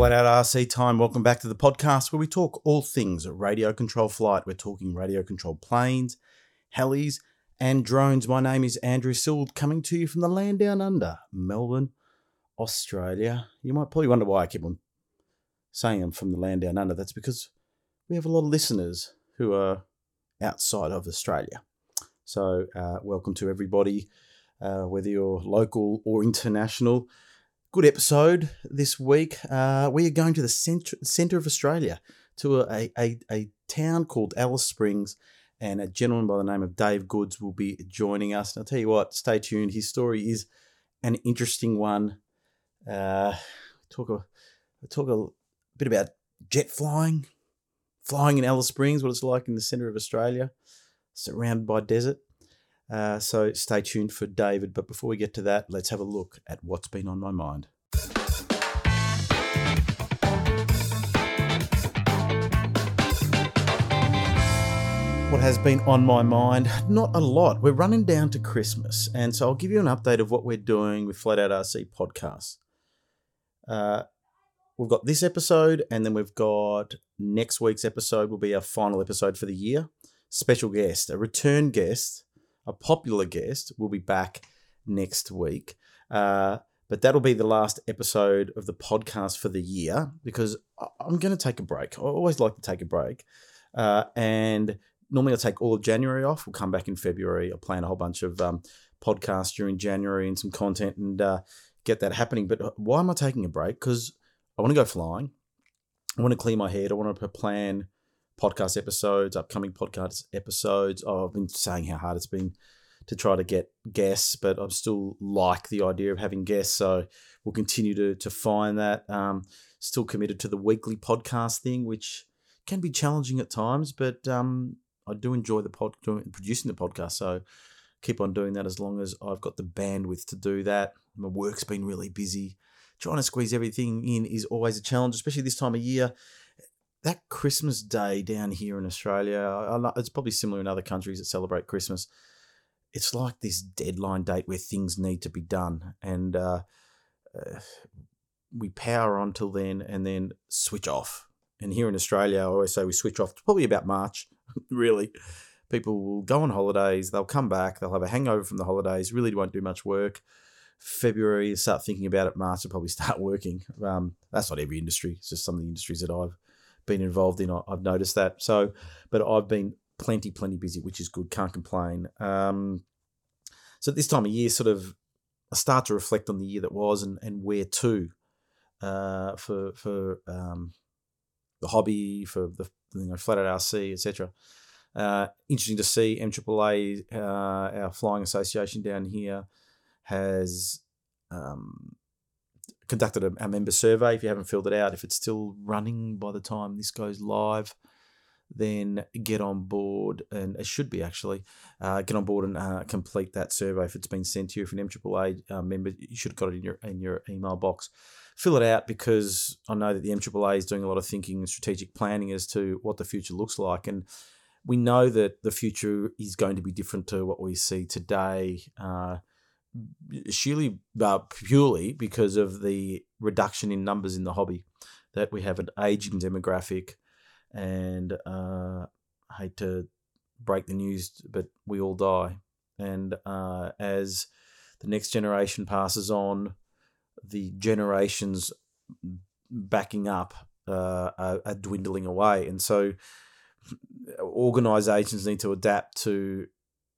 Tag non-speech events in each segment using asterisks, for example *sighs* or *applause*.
Flat Out RC time. Welcome back to the podcast where we talk all things radio control flight. We're talking radio controlled planes, helis, and drones. My name is Andrew Sild, coming to you from the land down under, Melbourne, Australia. You might probably wonder why I keep on saying I'm from the land down under. That's because we have a lot of listeners who are outside of Australia. So, uh, welcome to everybody, uh, whether you're local or international. Good episode this week. Uh, we are going to the center, center of Australia to a, a, a town called Alice Springs, and a gentleman by the name of Dave Goods will be joining us. And I'll tell you what, stay tuned. His story is an interesting one. Uh, talk a talk a bit about jet flying, flying in Alice Springs, what it's like in the center of Australia, surrounded by desert. Uh, so stay tuned for David. But before we get to that, let's have a look at what's been on my mind. What has been on my mind? Not a lot. We're running down to Christmas, and so I'll give you an update of what we're doing with Flat Out RC podcast. Uh, we've got this episode, and then we've got next week's episode will be our final episode for the year. Special guest, a return guest, a popular guest, will be back next week. Uh, but that'll be the last episode of the podcast for the year because I'm going to take a break. I always like to take a break. Uh, and normally I'll take all of January off. We'll come back in February. I'll plan a whole bunch of um, podcasts during January and some content and uh, get that happening. But uh, why am I taking a break? Because I want to go flying. I want to clear my head. I want to plan podcast episodes, upcoming podcast episodes. Oh, I've been saying how hard it's been to try to get guests, but I still like the idea of having guests. So we'll continue to to find that. Um, still committed to the weekly podcast thing, which can be challenging at times, but um, I do enjoy the pod doing, producing the podcast. So keep on doing that as long as I've got the bandwidth to do that. My work's been really busy. Trying to squeeze everything in is always a challenge, especially this time of year. That Christmas day down here in Australia, it's probably similar in other countries that celebrate Christmas. It's like this deadline date where things need to be done, and uh, uh, we power on till then, and then switch off. And here in Australia, I always say we switch off probably about March, *laughs* really. People will go on holidays, they'll come back, they'll have a hangover from the holidays, really won't do much work. February, start thinking about it. March, will probably *laughs* start working. Um, that's not every industry, it's just some of the industries that I've been involved in. I've noticed that. So, but I've been plenty, plenty busy, which is good. Can't complain. Um, so at this time of year, sort of, I start to reflect on the year that was and, and where to uh, for for um, the hobby, for the you know flat out RC, etc. Uh, interesting to see MAAA, uh, our flying association down here, has um, conducted a, a, member survey. If you haven't filled it out, if it's still running by the time this goes live, then get on board, and it should be actually uh, get on board and uh, complete that survey. If it's been sent to you, if an MAAA uh, member, you should have got it in your in your email box. Fill it out because I know that the MAAA is doing a lot of thinking and strategic planning as to what the future looks like, and we know that the future is going to be different to what we see today. Uh, surely uh, purely because of the reduction in numbers in the hobby, that we have an aging demographic, and uh, I hate to break the news, but we all die, and uh, as the next generation passes on, the generations backing up uh, are, are dwindling away, and so organizations need to adapt to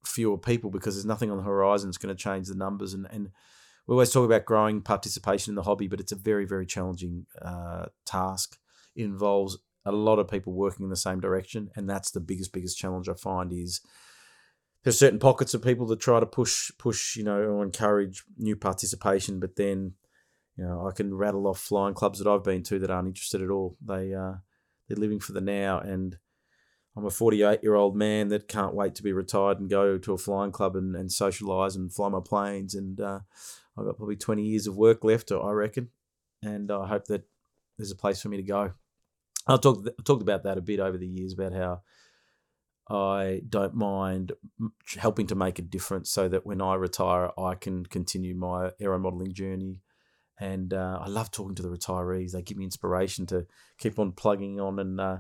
fewer people because there's nothing on the horizon that's going to change the numbers. And, and we always talk about growing participation in the hobby, but it's a very, very challenging uh, task. It involves a lot of people working in the same direction. And that's the biggest, biggest challenge I find is there's certain pockets of people that try to push, push, you know, or encourage new participation, but then, you know, I can rattle off flying clubs that I've been to that aren't interested at all. They, uh, they're living for the now and I'm a 48 year old man that can't wait to be retired and go to a flying club and, and socialise and fly my planes. And uh, I've got probably 20 years of work left, I reckon. And I hope that there's a place for me to go. I've talked, talked about that a bit over the years about how I don't mind helping to make a difference so that when I retire, I can continue my aero modelling journey and uh, I love talking to the retirees. They give me inspiration to keep on plugging on and uh,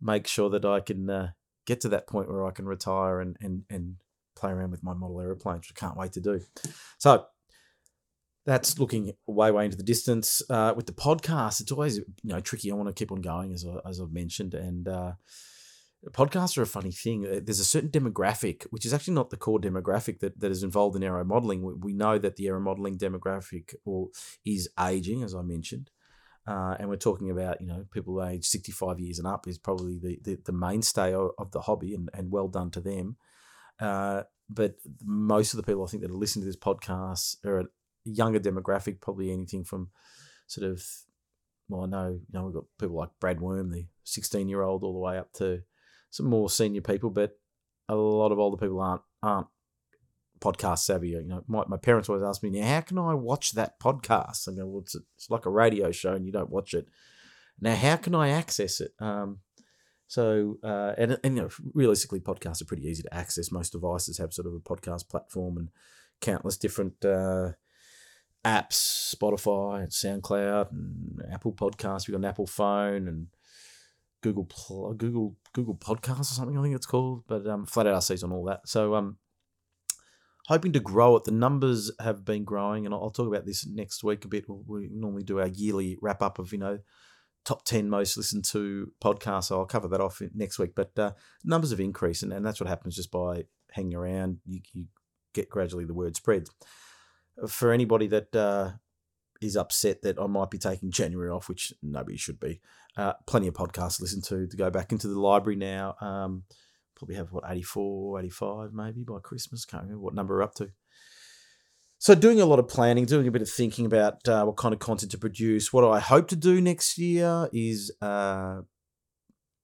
make sure that I can uh, get to that point where I can retire and and and play around with my model aeroplanes, which I can't wait to do. So that's looking way way into the distance. Uh, with the podcast, it's always you know tricky. I want to keep on going as I, as I've mentioned, and uh, podcasts are a funny thing. Uh, there's a certain demographic, which is actually not the core demographic that, that is involved in aero modeling. We, we know that the aero modeling demographic or is aging, as I mentioned. Uh, and we're talking about, you know, people aged 65 years and up is probably the, the, the mainstay of, of, the hobby and, and well done to them. Uh, but most of the people I think that are listening to this podcast are a younger demographic, probably anything from sort of, well, I know, you know, we've got people like Brad Worm, the 16 year old, all the way up to some more senior people, but a lot of older people aren't aren't podcast savvy. You know, my, my parents always ask me, now, how can I watch that podcast? I go, well, it's, it's like a radio show and you don't watch it. Now, how can I access it? Um, so, uh, and, and you know, realistically, podcasts are pretty easy to access. Most devices have sort of a podcast platform and countless different uh, apps, Spotify and SoundCloud and Apple Podcasts. We've got an Apple phone and Google Google Google Podcasts or something. I think it's called, but um, Flat Out RC's on all that. So um, hoping to grow it. The numbers have been growing, and I'll talk about this next week a bit. We normally do our yearly wrap up of you know top 10 most listened to podcasts. So I'll cover that off next week. But uh, numbers have increased, and, and that's what happens just by hanging around. You, you get gradually the word spreads. For anybody that uh, is upset that I might be taking January off, which nobody should be. Uh, plenty of podcasts to listen to to go back into the library now. Um, probably have what 84, 85 maybe by Christmas. Can't remember what number we're up to. So doing a lot of planning, doing a bit of thinking about uh, what kind of content to produce. What I hope to do next year is uh,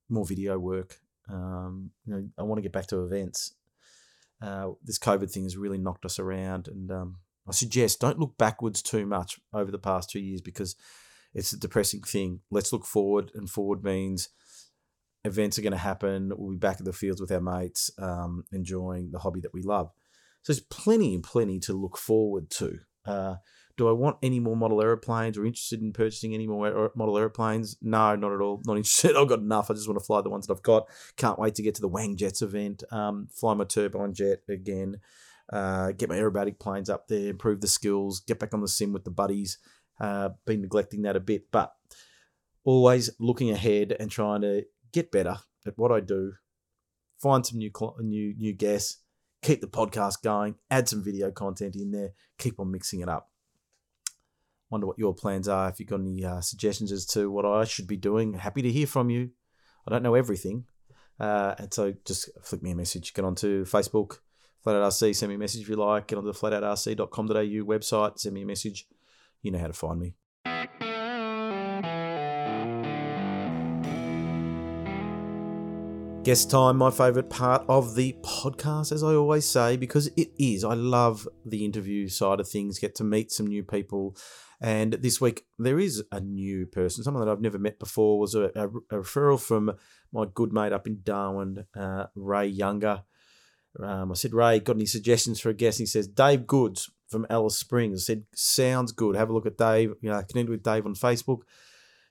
more video work. Um, you know, I want to get back to events. Uh, this COVID thing has really knocked us around, and um, I suggest don't look backwards too much over the past two years because it's a depressing thing. Let's look forward, and forward means events are going to happen. We'll be back at the fields with our mates, um, enjoying the hobby that we love. So there's plenty and plenty to look forward to. Uh, do I want any more model aeroplanes or interested in purchasing any more model aeroplanes? No, not at all. Not *laughs* interested. I've got enough. I just want to fly the ones that I've got. Can't wait to get to the Wang Jets event. Um, fly my turbine jet again uh, get my aerobatic planes up there, improve the skills, get back on the sim with the buddies. Uh, been neglecting that a bit, but always looking ahead and trying to get better at what I do. Find some new new new guests, keep the podcast going, add some video content in there, keep on mixing it up. Wonder what your plans are. If you've got any uh, suggestions as to what I should be doing, happy to hear from you. I don't know everything, uh, and so just flick me a message. Get onto Facebook, Flat Out RC, send me a message if you like. Get on the flatoutrc.com.au website, send me a message. You know how to find me. Guest time, my favourite part of the podcast, as I always say, because it is. I love the interview side of things, get to meet some new people. And this week, there is a new person, someone that I've never met before, was a, a, a referral from my good mate up in Darwin, uh, Ray Younger. Um, I said, Ray, got any suggestions for a guest? And he says, Dave Goods from Alice Springs. I said, sounds good. Have a look at Dave. You know, connect with Dave on Facebook.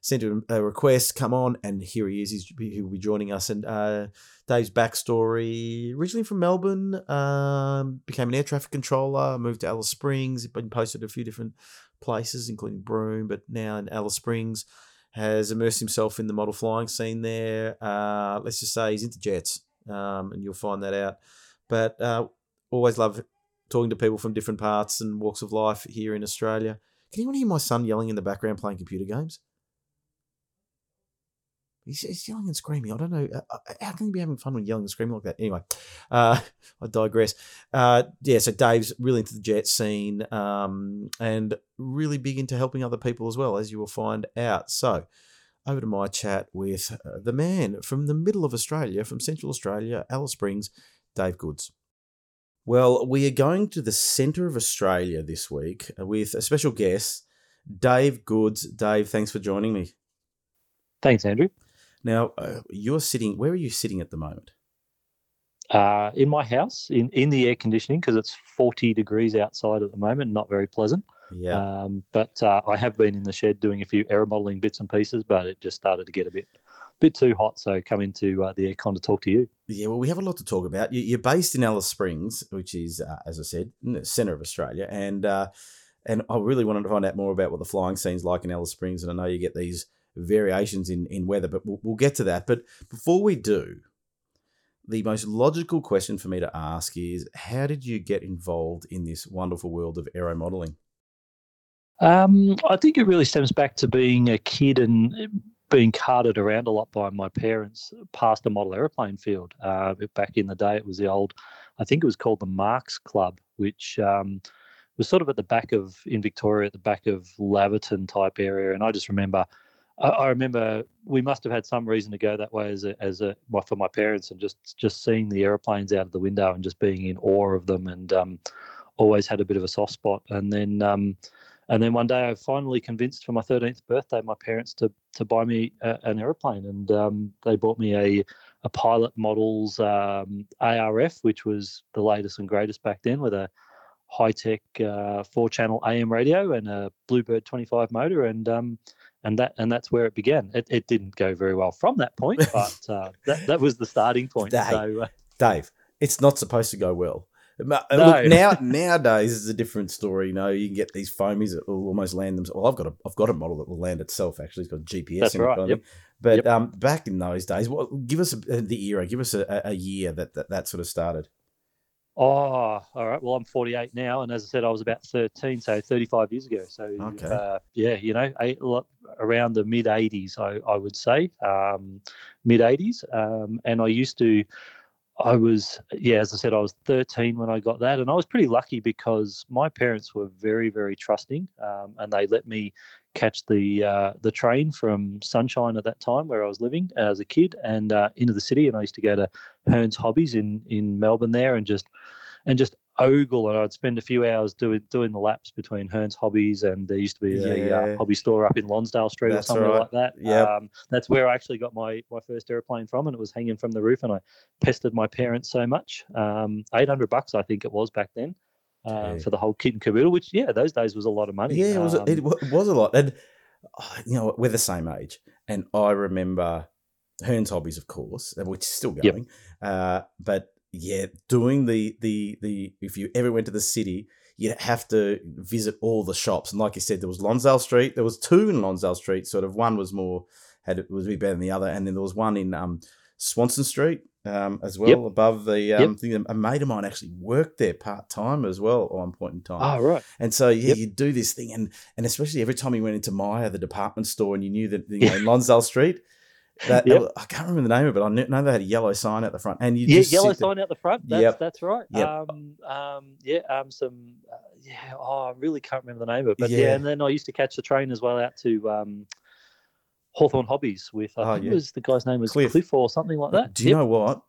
Sent him a request, come on, and here he is. He's, he'll be joining us. And uh, Dave's backstory originally from Melbourne, um, became an air traffic controller, moved to Alice Springs, been posted a few different places, including Broome, but now in Alice Springs. Has immersed himself in the model flying scene there. Uh, let's just say he's into jets, um, and you'll find that out. But uh, always love talking to people from different parts and walks of life here in Australia. Can anyone hear my son yelling in the background playing computer games? He's, he's yelling and screaming. I don't know. Uh, uh how can you be having fun when yelling and screaming like that? Anyway, uh, *laughs* I digress. Uh, yeah, so Dave's really into the jet scene um, and really big into helping other people as well, as you will find out. So, over to my chat with uh, the man from the middle of Australia, from Central Australia, Alice Springs, Dave Goods. Well, we are going to the centre of Australia this week with a special guest, Dave Goods. Dave, thanks for joining me. Thanks, Andrew. Now, uh, you're sitting, where are you sitting at the moment? Uh, in my house, in, in the air conditioning, because it's 40 degrees outside at the moment, not very pleasant. Yeah. Um, but uh, I have been in the shed doing a few aero modelling bits and pieces, but it just started to get a bit bit too hot. So come into uh, the aircon to talk to you. Yeah, well, we have a lot to talk about. You- You're based in Alice Springs, which is, uh, as I said, in the centre of Australia, and uh, and I really wanted to find out more about what the flying scene's like in Alice Springs. And I know you get these variations in in weather, but we'll, we'll get to that. But before we do, the most logical question for me to ask is, how did you get involved in this wonderful world of aero modelling? Um, I think it really stems back to being a kid and being carted around a lot by my parents past a model aeroplane field. Uh, back in the day, it was the old, I think it was called the Marks Club, which um, was sort of at the back of in Victoria, at the back of Laverton type area. And I just remember, I, I remember we must have had some reason to go that way as a, as a for my parents, and just just seeing the aeroplanes out of the window and just being in awe of them, and um, always had a bit of a soft spot. And then um, and then one day I finally convinced for my 13th birthday my parents to to buy me a, an aeroplane, and um, they bought me a a pilot models um, ARF, which was the latest and greatest back then, with a high tech uh, four channel AM radio and a Bluebird 25 motor, and um, and that and that's where it began. It, it didn't go very well from that point, *laughs* but uh, that that was the starting point. Hey. So uh, Dave, it's not supposed to go well. No. Look, now *laughs* nowadays is a different story. You know, you can get these foamies that will almost land them. Well, I've got a I've got a model that will land itself. Actually, it's got GPS. That's in it, right, kind yep. But Yep. um, back in those days, what give us a, uh, the era? Give us a, a- a year that, that that sort of started. Oh, all right. Well, I'm 48 now, and as I said, I was about 13, so 35 years ago. So, Okay. uh, yeah, you know, eight, around the mid 80s, I, I would say, um, mid 80s. Um, and I used to, I was, yeah, as I said, I was 13 when I got that, and I was pretty lucky because my parents were very, very trusting, um, and they let me catch the uh, the train from Sunshine at that time where I was living as a kid and uh, into the city, and I used to go to Hearns Hobbies in in Melbourne there and just and just ogle and I'd spend a few hours doing doing the laps between Hearns Hobbies and there used to be a Yeah. uh, hobby store up in Lonsdale Street That's or something right. like that. Yeah, Um, that's where I actually got my my first airplane from and it was hanging from the roof and I pestered my parents so much. Um, 800 bucks I think it was back then. Uh, for the whole kit and caboodle, which yeah, those days was a lot of money. Yeah, it was. Um, it was a lot, and oh, you know we're the same age, and I remember Hearns Hobbies, of course, uh, which is still Yep. going. Uh, but yeah, doing the the the if you ever went to the city, you'd have to visit all the shops, and like you said, there was Lonsdale Street. There was two in Lonsdale Street. Sort of one was more had was a bit better than the other, and then there was one in um, Swanson Street. Um, as well Yep. above the um, thing. A mate of mine actually worked there part time as well at one point in time. Oh right. And so yeah, Yep. you do this thing, and and especially every time you went into Myer, the department store, and you knew that you know, in Lonsdale Street, that Yep. I can't remember the name of it. I know they had a yellow sign out the front, and you yeah, just yellow sit there- sign out the front. That's Yep. that's right. Yep. Um, um, yeah, um, some, uh, yeah. Oh, I really can't remember the name of it, but Yeah. yeah. And then I used to catch the train as well out to um, Hawthorn Hobbies with I Oh, think yeah. it was the guy's name was Cliff. Cliff, or something like that. Do you know what?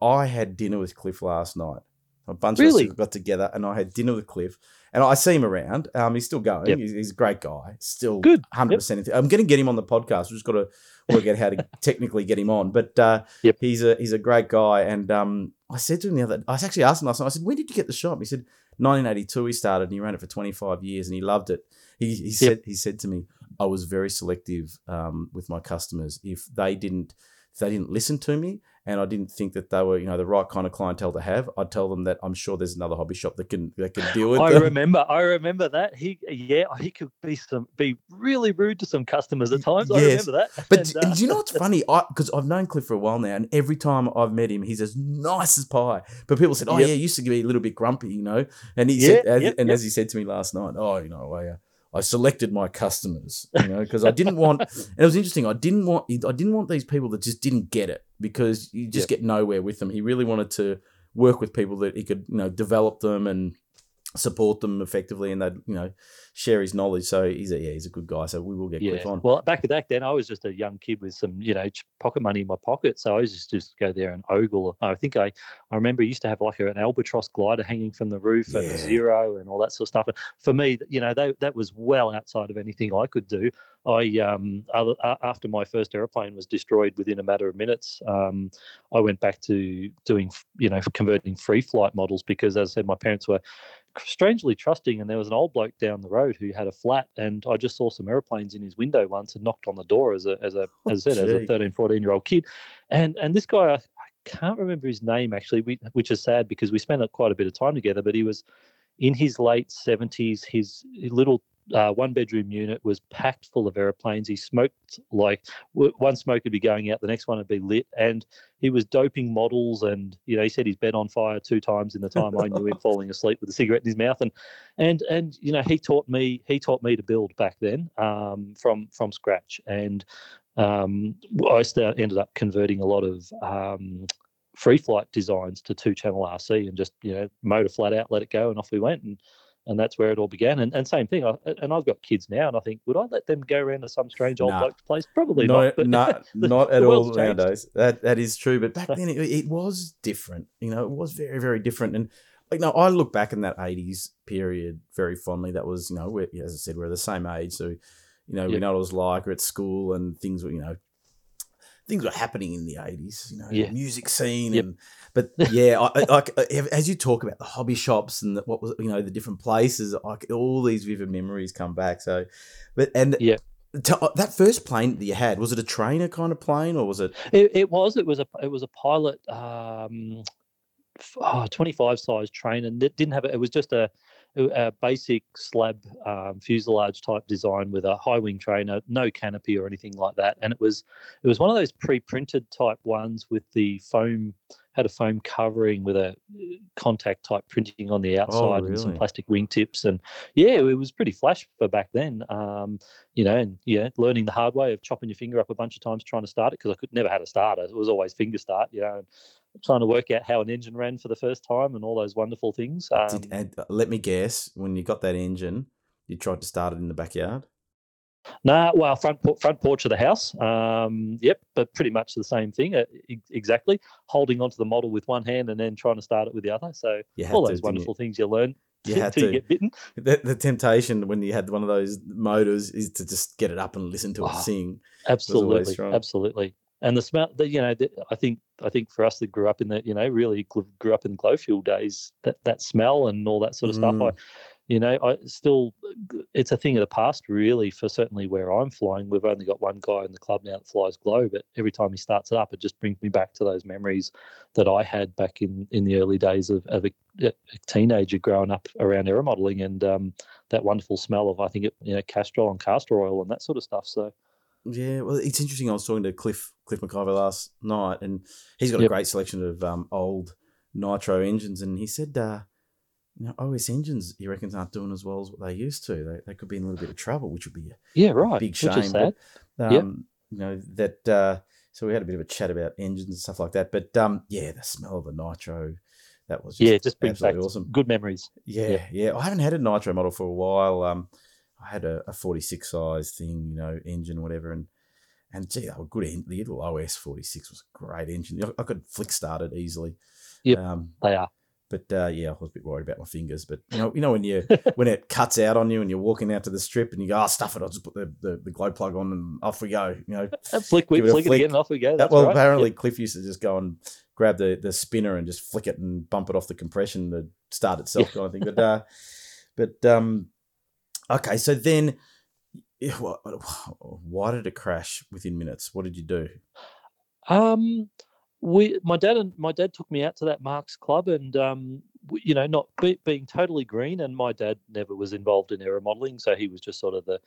I had dinner with Cliff last night. A bunch Really? of us got together, and I had dinner with Cliff. And I see him around. Um, he's still going. Yep. He's, he's a great guy. Still Good. hundred percent. I'm going to get him on the podcast. We've just got to work out how to *laughs* technically get him on. But uh, Yep. he's a he's a great guy. And um, I said to him the other, I actually asked him last night. I said, "When did you get the shop?" He said, "1982. He started, and he ran it for 25 years, and he loved it." He he said he said to me, "I was very selective um, with my customers. If they didn't." If they didn't listen to me and I didn't think that they were, you know, the right kind of clientele to have, I'd tell them that I'm sure there's another hobby shop that can that can deal with I them. remember, I remember that he, yeah, he could be some, be really rude to some customers at times. I remember that. But And, uh, do you know what's *laughs* funny? I Because I've known Cliff for a while now, and every time I've met him, he's as nice as pie. But people said, "Oh Yep. yeah, he used to be a little bit grumpy," you know. And he Yeah, said, as, yep, and yep. as he said to me last night, "Oh, you know, I, uh, I selected my customers, you know, because I didn't want." *laughs* and it was interesting. I didn't want, I didn't want these people that just didn't get it because you just Yep. get nowhere with them. He really wanted to work with people that he could, you know, develop them and support them effectively, and they'd, you know, share his knowledge. So he's a yeah, he's a good guy. So we will get yeah. Cliff on. Well, back back then, I was just a young kid with some, you know, pocket money in my pocket. So I was just just go there and ogle. I think I, I remember I used to have like an albatross glider hanging from the roof Yeah. a zero and all that sort of stuff. And for me, you know, that that was well outside of anything I could do. I um after my first airplane was destroyed within a matter of minutes, um, I went back to doing, you know, converting free flight models because, as I said, my parents were strangely trusting. And there was an old bloke down the road who had a flat, and I just saw some aeroplanes in his window once and knocked on the door as a as a Oh, as I said as a gee. 13, 14 year old kid, and and this guy I, I can't remember his name actually, we, which is sad because we spent uh, quite a bit of time together. But he was in his late seventies. His little uh, one bedroom unit was packed full of airplanes. He smoked like w- one smoke would be going out, the next one would be lit, and he was doping models. And you know, he set his bed on fire two times in the time I knew him *laughs* falling asleep with a cigarette in his mouth. And and and you know, he taught me he taught me to build back then um, from from scratch. And um, I sta- ended up converting a lot of um, free flight designs to two channel RC and just you know motor flat out, let it go, and off we went. And and that's where it all began. And, and same thing. I, and I've got kids now, and I think, would I let them go around to some strange old Nah. bloke's place? Probably no, not. But not, the- *laughs* not at all nowadays. That that is true. But back then, it, it was different. You know, it was very very different. And like, no, I look back in that '80s period very fondly. That was, you know, we're, as I said, we're the same age, so you know, we know what it was like. We're at school, and things were, you know. Things were happening in the '80s, you know, Yeah. the music scene, Yep. and but *laughs* yeah, I, I, like as you talk about the hobby shops and the, what was you know the different places, like all these vivid memories come back. So, but and Yeah. to, uh, that first plane that you had was it a trainer kind of plane or was it? It, it was. It was a. It was a pilot. Um, f- oh, 25 size train, and it didn't have. A, it was just a, a basic slab um, fuselage type design with a high wing trainer, no canopy or anything like that. And it was. It was one of those pre-printed type ones with the foam. Had a foam covering with a uh, contact type printing on the outside and some plastic wingtips, and yeah, it was pretty flash for back then. Um, you know, and yeah, learning the hard way of chopping your finger up a bunch of times trying to start it because I could never had a starter. It was always finger start, you know, trying to work out how an engine ran for the first time and all those wonderful things. Um, Did, and uh, let me guess, when you got that engine, you tried to start it in the backyard. nah, well, front front porch of the house. Um, yep, but pretty much the same thing. Uh, exactly, holding onto the model with one hand and then trying to start it with the other. So all those you? wonderful things you learn You *laughs* had to. get bitten. The, the temptation when you had one of those motors is to just get it up and listen to it Oh, sing. Absolutely, absolutely. And the smell, the, you know, the, I think, I think for us that grew up in the, you know, really grew up in glow fuel days, that that smell and all that sort of stuff. I, Mm. you know, I still, it's a thing of the past, really. For certainly where I'm flying, we've only got one guy in the club now that flies glow, but every time he starts it up, it just brings me back to those memories that I had back in in the early days of, of a, a teenager growing up around aero modeling and um, that wonderful smell of, I think, it, you know, Castrol and castor oil and that sort of stuff. So. Yeah, well, it's interesting. I was talking to Cliff Cliff McIver last night, and he's got a great selection of um, old nitro engines, and he said, uh, you know, OS engines, he reckons, aren't doing as well as what they used to. They, they could be in a little bit of trouble, which would be a Yeah, right. big Which shame. is sad. But, Yep. um, You know that. Uh, so we had a bit of a chat about engines and stuff like that. But um, yeah, the smell of the nitro, that was just yeah, just brings back absolutely awesome. good memories. Yeah, Yeah. yeah, I haven't had a nitro model for a while. Um, I had a, a 46 size thing, you know, engine, whatever, and and gee, they were good. En- the little OS 46 was a great engine. I, I could flick start it easily. Yep. Um, They are. but uh, yeah, I was a bit worried about my fingers. But you know, you know when you when it cuts out on you and you're walking out to the strip and you go, "Oh, stuff it!" I'll just put the, the, the glow plug on and off we go. You know, *laughs* Flick, we it flick it again, and off we go. that, well, right. apparently Yep. Cliff used to just go and grab the, the spinner and just flick it and bump it off the compression to start itself, kind of thing. But uh, *laughs* but um, okay, so then, yeah, wha- why did it crash within minutes? What did you do? Um, we, my dad and my dad took me out to that Marks Club, and um, you know, not be, being totally green, and my dad never was involved in aero modeling, so he was just sort of the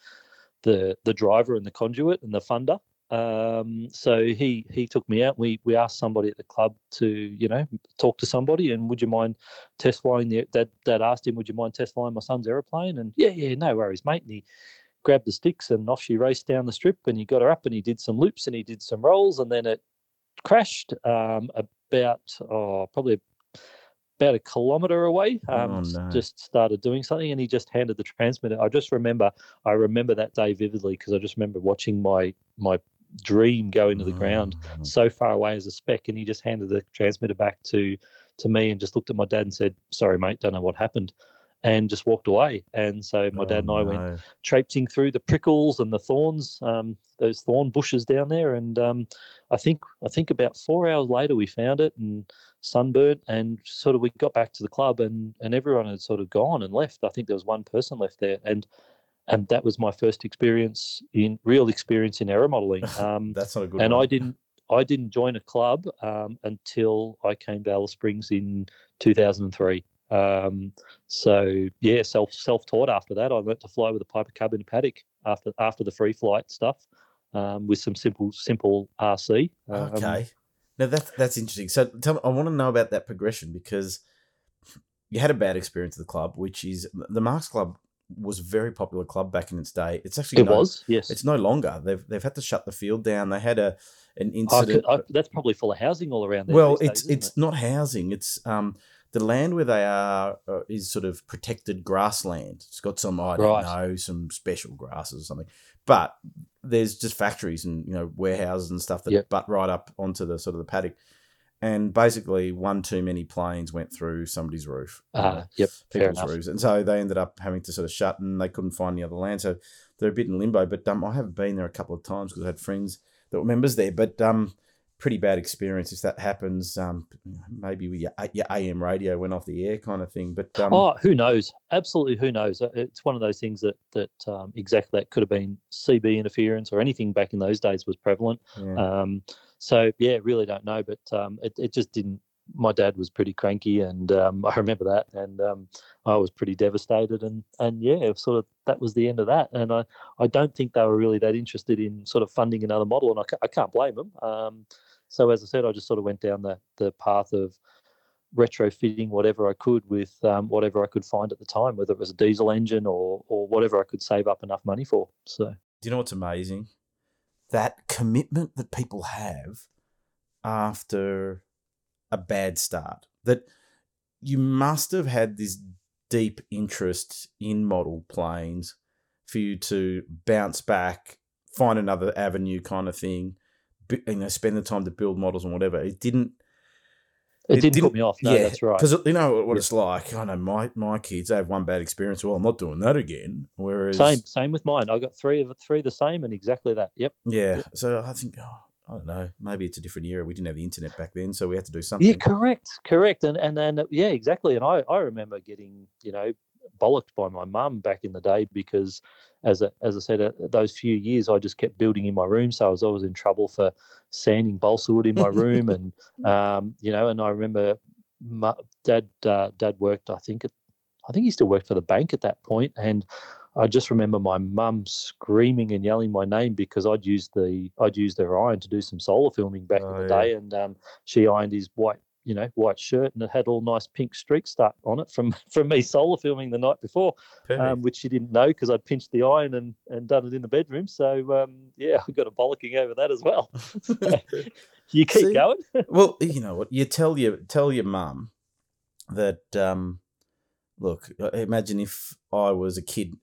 the the driver and the conduit and the funder. Um, so he he took me out. We we asked somebody at the club to you know talk to somebody, and would you mind test flying the dad dad asked him, would you mind test flying my son's aeroplane? And yeah, yeah, no worries, mate. And he grabbed the sticks and off she raced down the strip, and he got her up, and he did some loops, and he did some rolls, and then it crashed um, about oh probably about a kilometer away. Um, Oh, no. Just started doing something, and he just handed the transmitter. I just remember, I remember that day vividly because I just remember watching my my dream go into the ground Oh, so far away as a speck, and he just handed the transmitter back to to me and just looked at my dad and said, "Sorry, mate, don't know what happened." And just walked away. And so my dad and I Oh, went traipsing through the prickles and the thorns, um, those thorn bushes down there. And um, I think I think about four hours later we found it and sunburnt, and sort of we got back to the club and and everyone had sort of gone and left. I think there was one person left there, and and that was my first experience in real experience in aero modeling. *laughs* Um, That's not a good and one. I didn't I didn't join a club um, until I came to Alice Springs in 2003. Um, so yeah, self self taught after that. I learnt to fly with a Piper Cub in a paddock after after the free flight stuff um, with some simple simple RC. Um, Okay. Now that's that's interesting. So tell me, I want to know about that progression because you had a bad experience at the club, which is the Marks Club was a very popular club back in its day. It's actually It no, was yes. It's no longer. They've they've had to shut the field down. They had a an I incident. could, I, that's probably full of housing all around there. well, it's days, isn't it's not housing. It's um the land where they are uh, is sort of protected grassland. It's got some I don't Right. know some special grasses or something, but there's just factories and you know warehouses and stuff that Yep. butt right up onto the sort of the paddock. And basically, one too many planes went through somebody's roof. uh, Ah, yep, people's roofs, and so they ended up having to sort of shut, and they couldn't find any other land, so they're a bit in limbo. But um, I have been there a couple of times because I had friends that were members there. But um, pretty bad experience if that happens. Um, maybe your, your AM radio went off the air, kind of thing. But um, oh, who knows? Absolutely, who knows? Uh, It's one of those things that that um, exactly that could have been CB interference or anything back in those days was prevalent. yeah. Um, so yeah, really don't know, but um, it it just didn't. My dad was pretty cranky, and um, *laughs* I remember that, and um, I was pretty devastated, and and yeah, sort of that was the end of that. And I I don't think they were really that interested in sort of funding another model, and I, I can't blame them. So as I said, I just sort of went down the the path of retrofitting whatever I could with um, whatever I could find at the time, whether it was a diesel engine or or whatever I could save up enough money for. So Do you know what's amazing? That commitment that people have after a bad start. That you must have had this deep interest in model planes for you to bounce back, find another avenue kind of thing, you know, spend the time to build models and whatever. It didn't it, It didn't, didn't- put me off. No, that's right. Because you know what Yeah. it's like. I know my my kids they have one bad experience. Well, I'm not doing that again. Whereas Same, same with mine. I got three of three the same, and exactly that. Yep. Yeah. So I think oh, I don't know. Maybe it's a different era. We didn't have the internet back then, so we had to do something. Yeah, correct, correct, and and then yeah, exactly. And I I remember getting you know bollocked by my mum back in the day because as a, as I said, uh, those few years I just kept building in my room, so I was always in trouble for sanding balsa wood in my room, and *laughs* um, you know, and I remember my dad uh, dad worked, I think at, I think he still worked for the bank at that point, and I just remember my mum screaming and yelling my name because I'd used the I'd used her iron to do some solar filming back Oh, in the yeah. day, and um, she ironed his white you know white shirt and it had all nice pink streaks stuck on it from *laughs* from me solar filming the night before, um, which she didn't know because I'd pinched the iron and and done it in the bedroom. So um, yeah, I got a bollocking over that as well. *laughs* *laughs* you keep See? going. well, you know what? You tell your tell your mum that um, look. uh, Imagine if I was a kid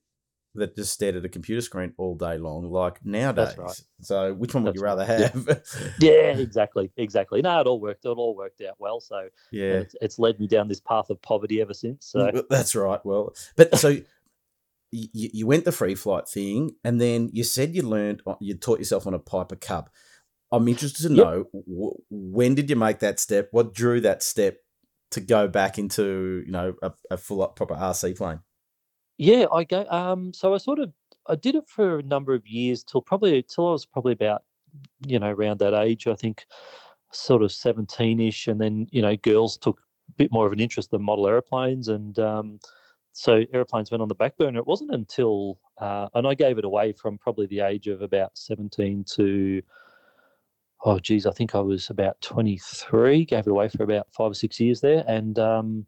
that just stared at a computer screen all day long, like nowadays. right. So, which one would That's you rather right. Have? *laughs* Yeah, exactly, exactly. No, it all worked. It all worked out well. So yeah. it's, it's led me down this path of poverty ever since. So That's right. Well, but so you, you went the free flight thing, and then you said you learned, uh, you taught yourself on a Piper Cub. I'm interested to Yep. know w- when did you make that step? What drew that step to go back into you know a, a full up proper RC plane? Yeah, I go. Um, so I sort of I did it for a number of years till probably till I was probably about you know around that age. I think sort of seventeen ish, and then you know girls took a bit more of an interest in model airplanes, and um, so airplanes went on the back burner. It wasn't until uh, and I gave it away from probably the age of about seventeen to oh geez, I think I was about twenty three. Gave it away for about five or six years there, and um,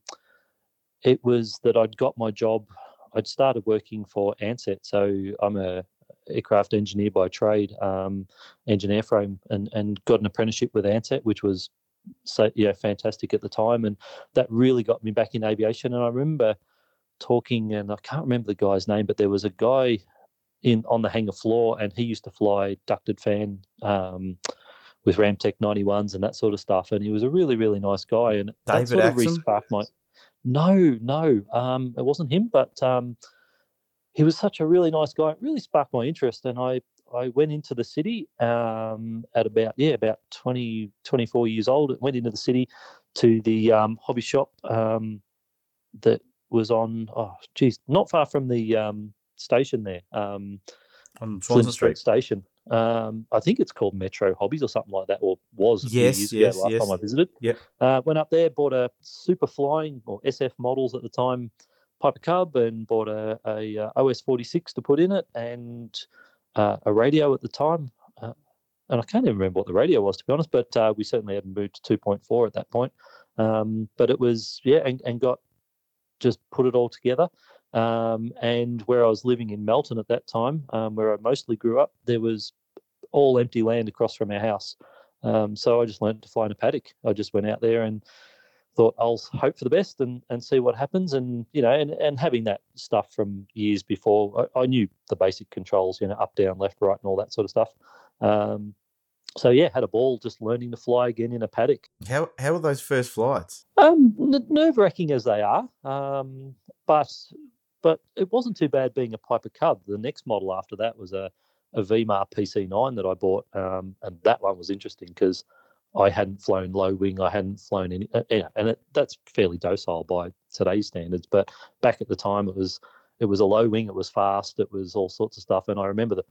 it was that I'd got my job. I'd started working for Ansett, so I'm a aircraft engineer by trade, um, engine airframe, and and got an apprenticeship with Ansett, which was so yeah fantastic at the time, and that really got me back in aviation. And I remember talking, and I can't remember the guy's name, but there was a guy in on the hangar floor, and he used to fly ducted fan. Um, with Ramtec 91s and that sort of stuff, and he was a really, really nice guy. And that David sort of Axon? re-sparked my No, no, um, it wasn't him, but um, he was such a really nice guy. It really sparked my interest, and I I went into the city um, at about yeah about 20, 24 years old. Went into the city to the um, hobby shop um, that was on oh geez not far from the um, station there um, On Swanson Street Street. Station. Um, I think it's called Metro Hobbies or something like that, or was a few years yes, ago last yes. time I visited. Yep. Uh, went up there, bought a Super Flying or SF models at the time Piper Cub, and bought a, a, uh OS forty six to put in it, and uh, a radio at the time. Uh, and I can't even remember what the radio was to be honest, but uh, we certainly hadn't moved to two point four at that point. Um, but it was yeah, and, and got just put it all together. Um, and where I was living in Melton at that time, um, where I mostly grew up, there was all empty land across from our house. Um, so I just learned to fly in a paddock. I just went out there and thought I'll hope for the best and, and see what happens. And you know, and, and having that stuff from years before, I, I knew the basic controls, you know, up, down, left, right, and all that sort of stuff. Um, so yeah, had a ball just learning to fly again in a paddock. How how were those first flights? Um, n- nerve wracking as they are, um, but but it wasn't too bad being a Piper Cub. The next model after that was a a VMAR PC9 that I bought, um, and that one was interesting because I hadn't flown low wing, I hadn't flown any, uh, yeah, and it, that's fairly docile by today's standards. But back at the time, it was it was a low wing, it was fast, it was all sorts of stuff, and I remember the.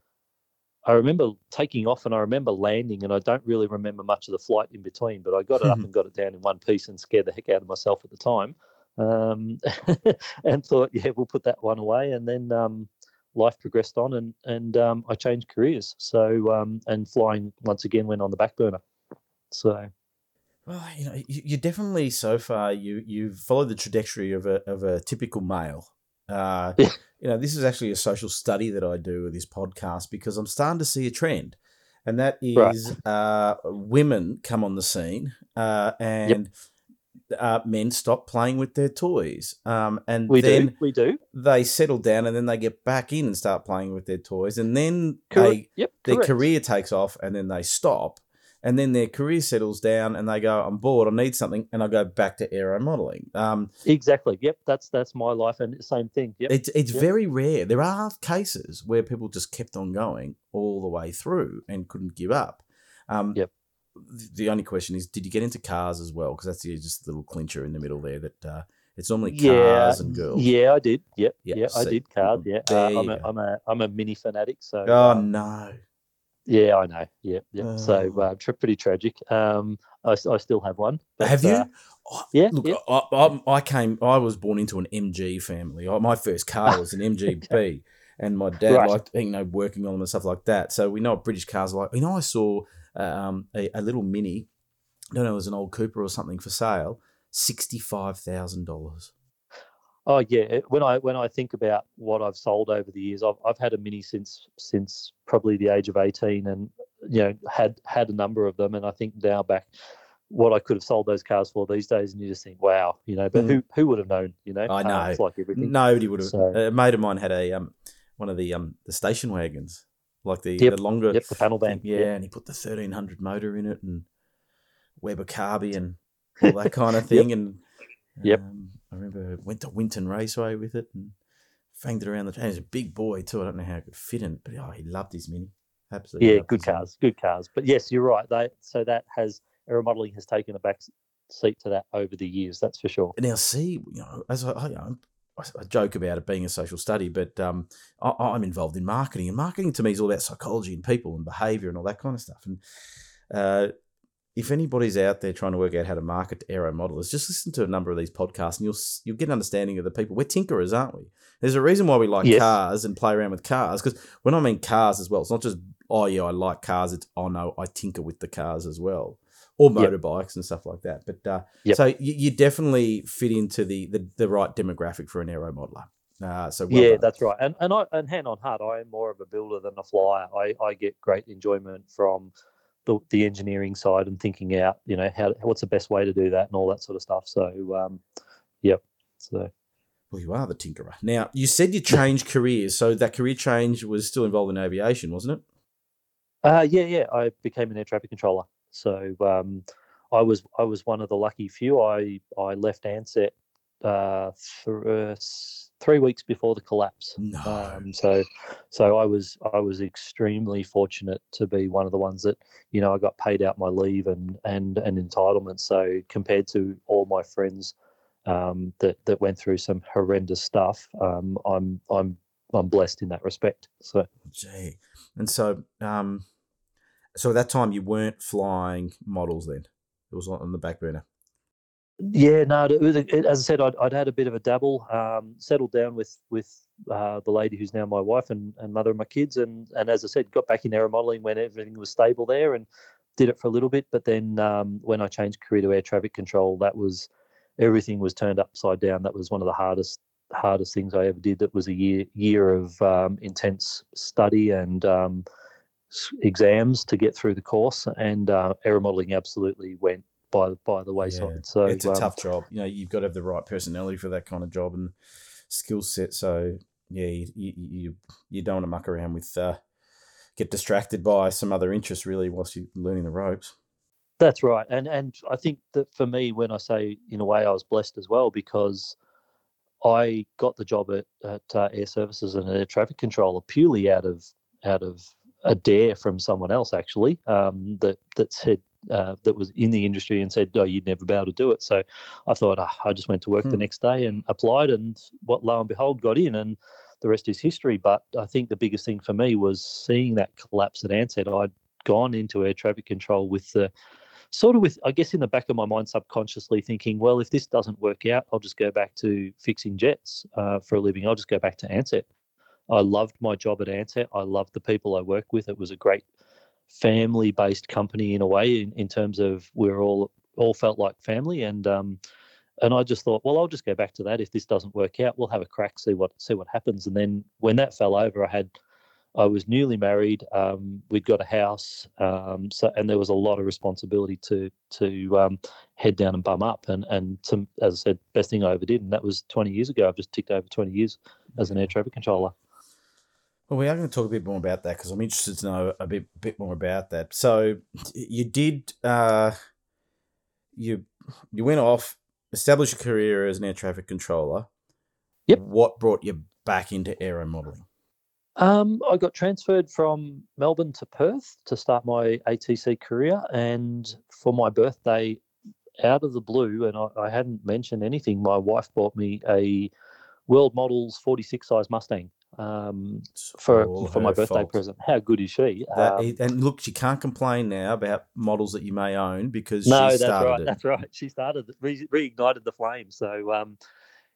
I remember taking off and I remember landing, and I don't really remember much of the flight in between, but I got it up *laughs* and got it down in one piece and scared the heck out of myself at the time. Um, *laughs* and thought, yeah, we'll put that one away. And then um, life progressed on, and and um, I changed careers. So um, and flying once again went on the back burner. So Well, you know, you, definitely so far you you've followed the trajectory of a of a typical male. Uh, Yeah. You know, this is actually a social study that I do with this podcast because I'm starting to see a trend, and that is Right. uh, women come on the scene uh, and uh, men stop playing with their toys, um, and we then do, we do. they settle down, and then they get back in and start playing with their toys, and then Correct. they yep, their career takes off and then they stop and then their career settles down and they go i'm bored i need something and i go back to aero modeling um, Exactly. Yep, that's that's my life, and same thing. Yep. it's it's Yep. very rare there are cases where people just kept on going all the way through and couldn't give up um, Yep. Th- the only question is did you get into cars as well because that's the, just the little clincher in the middle there that uh, it's normally cars and girls Yeah, I did. Yep. Yeah, Yeah, I did cars. Yeah, uh, I'm, a. I'm a I'm a mini fanatic. So oh um, no yeah, I know. Yeah, yeah. So Oh. uh, tr- pretty tragic. Um, I, I still have one. but, Have you? uh, Oh, yeah, Look, yeah. I, I, I came. I was born into an MG family. I, my first car was an *laughs* MGB, and my dad Right. liked you know working on them and stuff like that. So we know British cars are like. You know, I saw um, a, a little Mini. I don't know, it was an old Cooper or something for sale. Sixty five thousand dollars. Oh yeah. When I when I think about what I've sold over the years, I've I've had a mini since since probably the age of eighteen, and you know had had a number of them, and I think now back what I could have sold those cars for these days, and you just think, wow, you know. But Mm. who who would have known? You know, I Uh, know. it's like everything. Nobody would have. So- a mate of mine had a um one of the um the station wagons, like the Yep, the longer Yep, the panel thing, van. yeah, and he put the thirteen hundred motor in it and Weber carby and all that kind of *laughs* thing. And Yep. um, I remember went to Winton Raceway with it and fanged it around the. And he's a big boy too. I don't know how I could fit in, but oh, he loved his mini. Absolutely, Yeah, good his Mini. cars, good cars. But yes, you're right. They so that has aero modeling has taken a back seat to that over the years. That's for sure. And now, see, you know, as I, I, know, I joke about it being a social study, but um, I, I'm involved in marketing, and marketing to me is all about psychology and people and behaviour and all that kind of stuff. And uh, if anybody's out there trying to work out how to market to aero modelers, just listen to a number of these podcasts, and you'll you'll get an understanding of the people. We're tinkerers, aren't we? There's a reason why we like Yes. cars and play around with cars, because when I mean cars as well, it's not just oh yeah, I like cars. It's oh no, I tinker with the cars as well, or Yep. motorbikes and stuff like that. But uh, Yep. so you, you definitely fit into the, the the right demographic for an aero modeler. Uh, so well yeah, done. that's right. And and I and hand on heart, I am more of a builder than a flyer. I, I get great enjoyment from the, the engineering side and thinking out, you know, how what's the best way to do that and all that sort of stuff. So um, yep. So well, you are the tinkerer. Now you said you changed careers, so that career change was still involved in aviation, wasn't it? Uh, yeah, yeah. I became an air traffic controller. So um, I was I was one of the lucky few. I I left Ansett uh, th- uh, three weeks before the collapse. No. Um, so, so I was I was extremely fortunate to be one of the ones that you know I got paid out my leave and and and entitlement. So compared to all my friends um, that that went through some horrendous stuff, um, I'm I'm I'm blessed in that respect. So, gee, and so um, so at that time you weren't flying models then. It was on the back burner. Yeah, no. It was, it, as I said, I'd, I'd, had a bit of a dabble, um, settled down with with uh, the lady who's now my wife and, and mother of my kids, and and as I said, got back in aero modelling when everything was stable there, and did it for a little bit. But then um, when I changed career to air traffic control, that was everything was turned upside down. That was one of the hardest hardest things I ever did. That was a year year of um, intense study and um, exams to get through the course, and uh, aero modelling absolutely went by by the wayside. Yeah, so it's a um, tough job. You know, you've got to have the right personality for that kind of job and skill set. So yeah, you you you, don't want to muck around with uh, get distracted by some other interests really whilst you're learning the ropes. That's right, and and I think that for me, when I say in a way, I was blessed as well because I got the job at, at uh, Air Services and Air Traffic Controller purely out of out of a dare from someone else actually um, that that said uh, that was in the industry and said, "Oh, you'd never be able to do it." So I thought oh, I just went to work hmm. the next day and applied, and what lo and behold, got in, and the rest is history. But I think the biggest thing for me was seeing that collapse at Ansett. I'd gone into air traffic control with the sort of with I guess in the back of my mind subconsciously thinking, well, if this doesn't work out, I'll just go back to fixing jets uh, for a living. I'll just go back to Ansett. I loved my job at Ansett. I loved the people I worked with. It was a great family based company in a way in, in terms of we're all all felt like family and um and I just thought, well, I'll just go back to that. If this doesn't work out, we'll have a crack, see what see what happens. And then when that fell over, I had I was newly married. Um, we'd got a house, um, so and there was a lot of responsibility to to um, head down and bum up. And and some, as I said, best thing I ever did, and that was 20 years ago. I've just ticked over 20 years as an air traffic controller. Well, we are going to talk a bit more about that because I'm interested to know a bit bit more about that. So, you did uh, you you went off, established a career as an air traffic controller. Yep. What brought you back into aero modelling? Um, I got transferred from Melbourne to Perth to start my ATC career, and for my birthday, out of the blue, and I, I hadn't mentioned anything, my wife bought me a World Models 46 size Mustang um, for for my birthday fault. present. How good is she? That, um, and look, she can't complain now about models that you may own because no, that's right. It. That's right. She started re- reignited the flame. So um,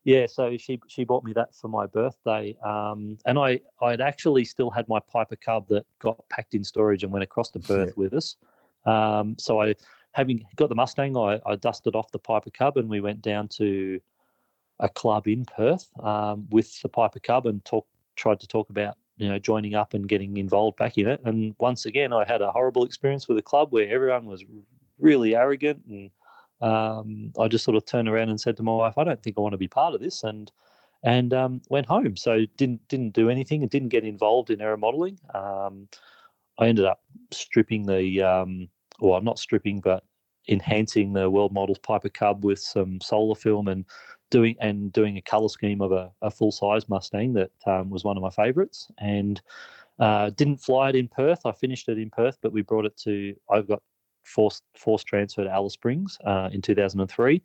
yeah, so she she bought me that for my birthday, um, and I I'd actually still had my Piper Cub that got packed in storage and went across to Perth yeah. with us. Um, so I having got the Mustang, I, I dusted off the Piper Cub and we went down to a club in Perth um, with the Piper Cub and talked tried to talk about you know joining up and getting involved back in it. And once again, I had a horrible experience with a club where everyone was really arrogant, and um, I just sort of turned around and said to my wife, "I don't think I want to be part of this," and and um, went home. So didn't didn't do anything and didn't get involved in aero modelling. Um, I ended up stripping the, um, well, not stripping, but enhancing the World Models Piper Cub with some solar film and doing and doing a color scheme of a, a full size Mustang that um, was one of my favorites and uh, didn't fly it in Perth. I finished it in Perth, but we brought it to. I've got forced forced transfer to Alice Springs uh, in 2003,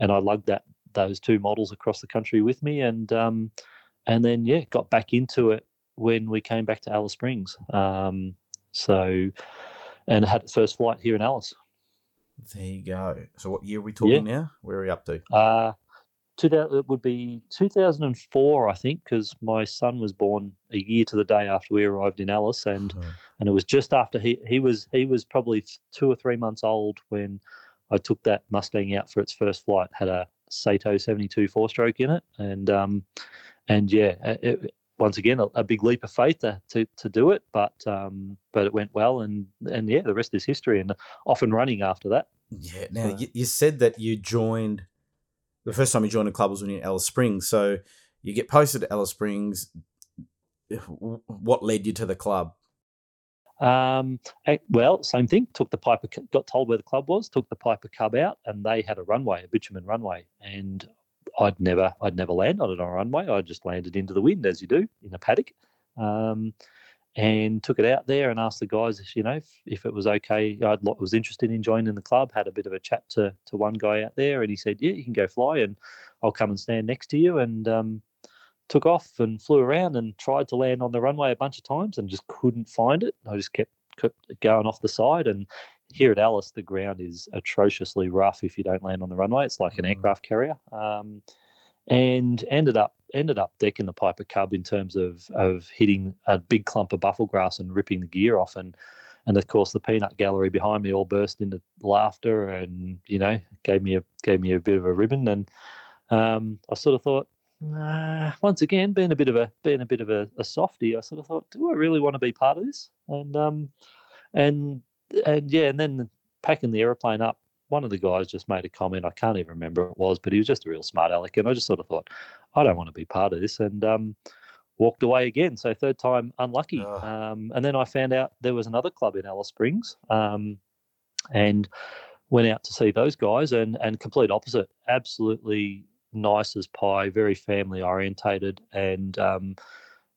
and I lugged that those two models across the country with me, and um, and then yeah, got back into it when we came back to Alice Springs. Um, so, and had the first flight here in Alice. There you go. So, what year are we talking yeah. now? Where are we up to? Uh, it would be 2004, I think, because my son was born a year to the day after we arrived in Alice, and oh. and it was just after he he was he was probably two or three months old when I took that Mustang out for its first flight. Had a Saito 72 four stroke in it, and um and yeah, it, once again a, a, big leap of faith to, to, to do it, but um but it went well, and and yeah, the rest is history, and off and running after that. Yeah. Now you, you said that you joined the first time you joined a club was when you're in Alice Springs. So you get posted to Alice Springs. What led you to the club? Um, well, same thing. Took the Piper, got told where the club was. Took the Piper Cub out, and they had a runway, a bitumen runway, and I'd never I'd never landed on a runway. I just landed into the wind as you do in a paddock. Um, and took it out there and asked the guys, you know, if, if it was okay. I was interested in joining the club. Had a bit of a chat to to one guy out there, and he said, "Yeah, you can go fly, and I'll come and stand next to you." And um, took off and flew around and tried to land on the runway a bunch of times and just couldn't find it. I just kept, kept going off the side. And here at Alice, the ground is atrociously rough if you don't land on the runway. It's like an mm. aircraft carrier. Um, and ended up ended up decking the Piper Cub in terms of of hitting a big clump of buffel grass and ripping the gear off. And and of course the peanut gallery behind me all burst into laughter and you know gave me a gave me a bit of a ribbon. And um, I sort of thought uh, once again being a bit of a being a bit of a, a, softy I sort of thought do I really want to be part of this? And um and and yeah and then packing the aeroplane up one of the guys just made a comment. I can't even remember what it was, but he was just a real smart aleck. And I just sort of thought, I don't want to be part of this. And um, walked away again. So third time unlucky. Oh. Um, and then I found out there was another club in Alice Springs um, and went out to see those guys and, and complete opposite. Absolutely nice as pie, very family orientated and um,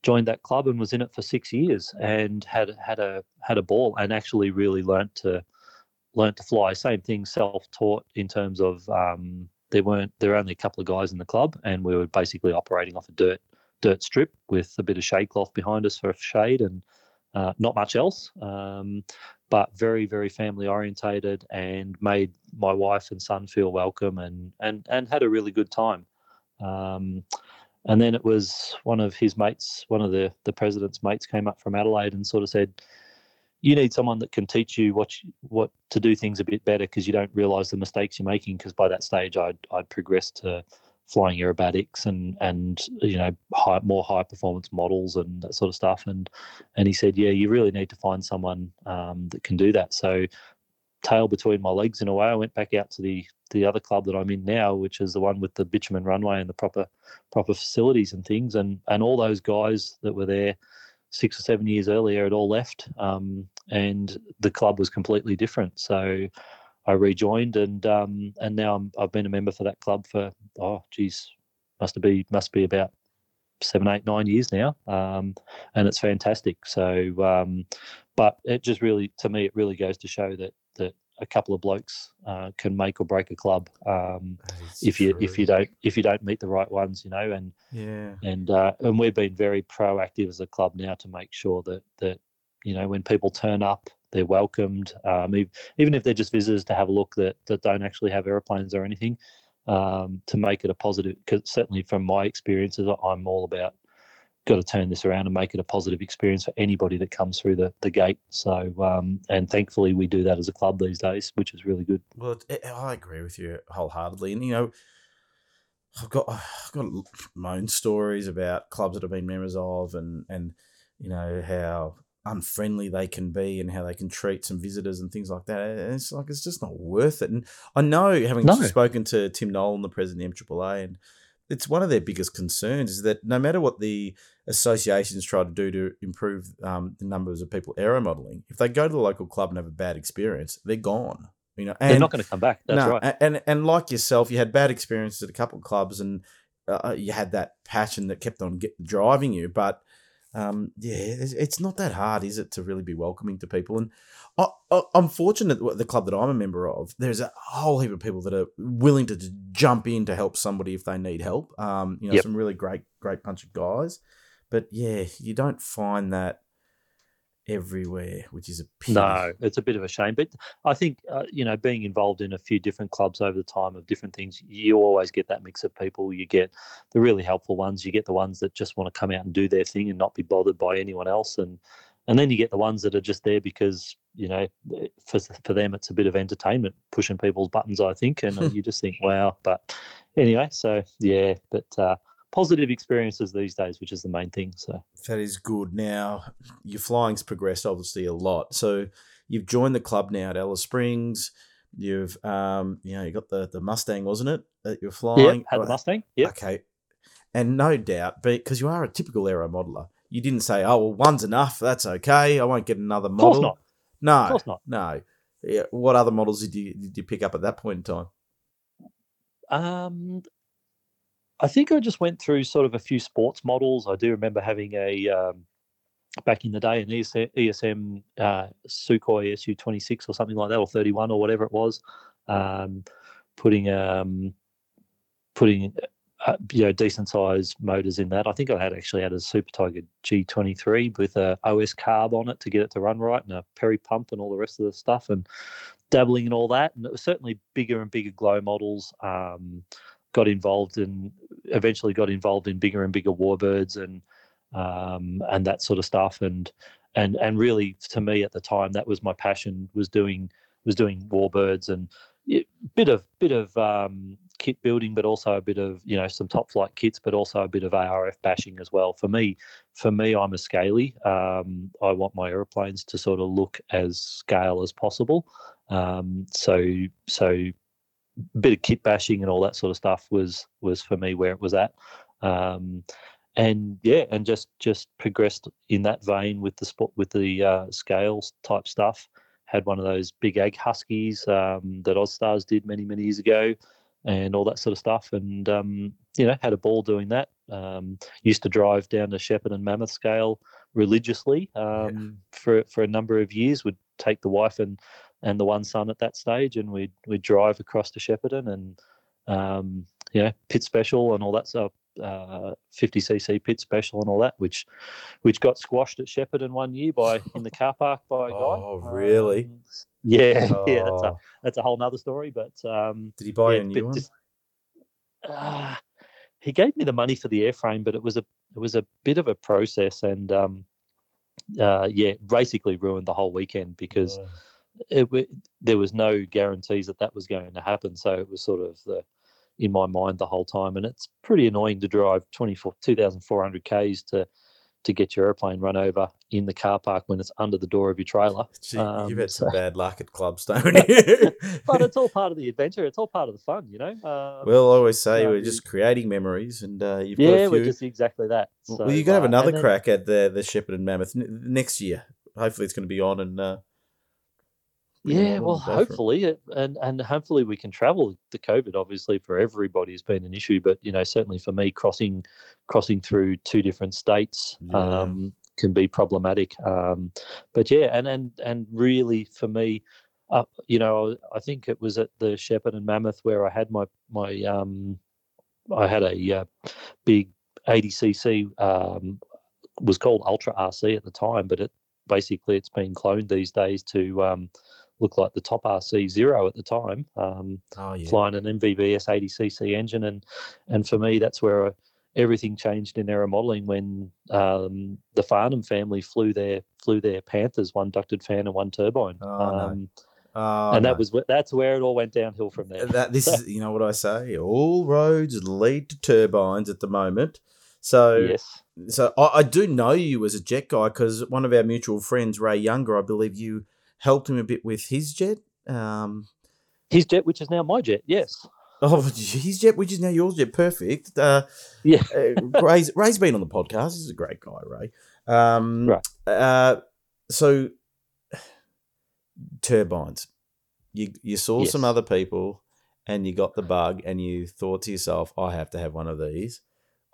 joined that club and was in it for six years and had had a had a ball and actually really learnt to learnt to fly. Same thing, self-taught in terms of um, there weren't there were only a couple of guys in the club, and we were basically operating off a dirt dirt strip with a bit of shade cloth behind us for shade and uh, not much else. Um, but very very family orientated and made my wife and son feel welcome and and and had a really good time. Um, and then it was one of his mates, one of the the president's mates, came up from Adelaide and sort of said, you need someone that can teach you what you, what to do things a bit better because you don't realize the mistakes you're making because by that stage I'd I'd progressed to flying aerobatics and and you know high, more high performance models and that sort of stuff. And and he said yeah you really need to find someone um, that can do that. So tail between my legs in a way I went back out to the the other club that I'm in now which is the one with the bitumen runway and the proper proper facilities and things. And and all those guys that were there six or seven years earlier it all left, um, and the club was completely different. So I rejoined, and um, and now i have been a member for that club for oh geez, must be must be about seven, eight, nine years now, um, and it's fantastic. So, um, but it just really, to me, it really goes to show that that a couple of blokes uh, can make or break a club um, if you if you don't if you don't meet the right ones, you know. And yeah, and uh, and we've been very proactive as a club now to make sure that that you know when people turn up, they're welcomed. Um, even if they're just visitors to have a look that that don't actually have airplanes or anything, um, to make it a positive. Because certainly from my experiences, I'm all about got to turn this around and make it a positive experience for anybody that comes through the, the gate. So, um, and thankfully, we do that as a club these days, which is really good. Well, it, I agree with you wholeheartedly. And, you know, I've got, I've got my own stories about clubs that I've been members of and, and, you know, how unfriendly they can be and how they can treat some visitors and things like that. And it's like, it's just not worth it. And I know, having no. spoken to Tim Nolan, the president of the MAAA, and it's one of their biggest concerns is that no matter what the associations try to do to improve um, the numbers of people aero modeling, if they go to the local club and have a bad experience, they're gone. You know, and, they're not going to come back. That's no, right. And and like yourself, you had bad experiences at a couple of clubs, and uh, you had that passion that kept on get, driving you. But um, yeah, it's, it's not that hard, is it, to really be welcoming to people? And I, am fortunate the club that I'm a member of, there's a whole heap of people that are willing to jump in to help somebody if they need help. Um, you know, yep. some really great, great bunch of guys. But yeah, you don't find that everywhere, which is a pity. No, it's a bit of a shame. But I think uh, you know, being involved in a few different clubs over the time of different things, you always get that mix of people. You get the really helpful ones. You get the ones that just want to come out and do their thing and not be bothered by anyone else, and and then you get the ones that are just there because you know for for them it's a bit of entertainment pushing people's buttons i think and *laughs* you just think wow but anyway so yeah but uh, positive experiences these days which is the main thing so that is good now your flying's progressed obviously a lot so you've joined the club now at alice springs you've um you know you got the the mustang wasn't it that you're flying yeah had the mustang yeah okay and no doubt because you are a typical aero modeler you didn't say, "Oh, well, one's enough. That's okay. I won't get another model." Of course not. No, of course not. No. Yeah. What other models did you did you pick up at that point in time? Um, I think I just went through sort of a few sports models. I do remember having a um, back in the day an ESM, ESM uh, Sukhoi SU twenty six or something like that, or thirty one or whatever it was. Um, putting um, putting uh, you know decent sized motors in that. I think I had actually had a Super Tiger G23 with a OS carb on it to get it to run right, and a Perry pump and all the rest of the stuff, and dabbling in all that. And it was certainly bigger and bigger glow models. Um, got involved in eventually got involved in bigger and bigger warbirds and um, and that sort of stuff. And and and really, to me at the time, that was my passion was doing was doing warbirds and bit of bit of um, kit building, but also a bit of you know some top flight kits, but also a bit of ARF bashing as well. For me, for me, I'm a scaly. Um, I want my airplanes to sort of look as scale as possible. Um, so so bit of kit bashing and all that sort of stuff was was for me where it was at. Um, and yeah, and just just progressed in that vein with the spot with the uh, scales type stuff. Had one of those big egg huskies um, that Ozstars did many many years ago, and all that sort of stuff. And um, you know, had a ball doing that. Um, used to drive down to Shepparton Mammoth scale religiously yeah. Um, for for a number of years. Would take the wife and and the one son at that stage, and we'd we'd drive across to Shepparton and um, know Pitts Special and all that stuff. Uh, 50cc Pitts Special and all that, which which got squashed at Shepparton one year by in the car park by a guy. *laughs* Oh, really? Um, yeah, oh. *laughs* yeah. That's a oh. that's a whole nother story. But um, did he buy yeah, a new one? Just, uh, he gave me the money for the airframe, but it was a it was a bit of a process, and um, uh, yeah, basically ruined the whole weekend because. Oh it, there was no guarantees that that was going to happen. So it was sort of the in my mind the whole time, and it's pretty annoying to drive 24 2,400 k's to to get your airplane run over in the car park when it's under the door of your trailer. Gee, um, you've had some so, bad luck at clubs, *laughs* don't you? but it's all part of the adventure. It's all part of the fun, you know. Um, well, I always say we're just creating memories, and uh, you've yeah, we're just exactly that. So, well, you're gonna have uh, another crack at the the Shepparton Mammoth n- next year. Hopefully, it's going to be on and. Uh, yeah, well, hopefully, it, and and hopefully we can travel. The COVID, obviously, for everybody has been an issue, but you know, certainly for me, crossing crossing through two different states yeah. um, can be problematic. Um, but yeah, and and and really for me, uh, you know, I think it was at the Shepparton Mammoth where I had my my um, I had a uh, big 80cc um, was called Ultra RC at the time, but it basically it's been cloned these days to um, looked like the top RC zero at the time, um, oh, yeah. flying an MVVS 80cc engine, and and for me that's where uh, everything changed in aero modelling when um, the Farnham family flew their flew their Panthers, one ducted fan and one turbine. Oh, um, no. Oh, and that no. was that's where it all went downhill from there. That this is *laughs* you know what I say. All roads lead to turbines at the moment. So yes. So I, I do know you as a jet guy because one of our mutual friends, Ray Younger, I believe you helped him a bit with his jet. Um, his jet, which is now my jet, yes. Oh, his jet, which is now yours jet. Perfect. Uh, yeah. uh, Ray's, *laughs* Ray's been on the podcast. He's a great guy, Ray. Um, right. Uh, so, turbines. You, you saw yes. some other people and you got the bug and you thought to yourself, I have to have one of these.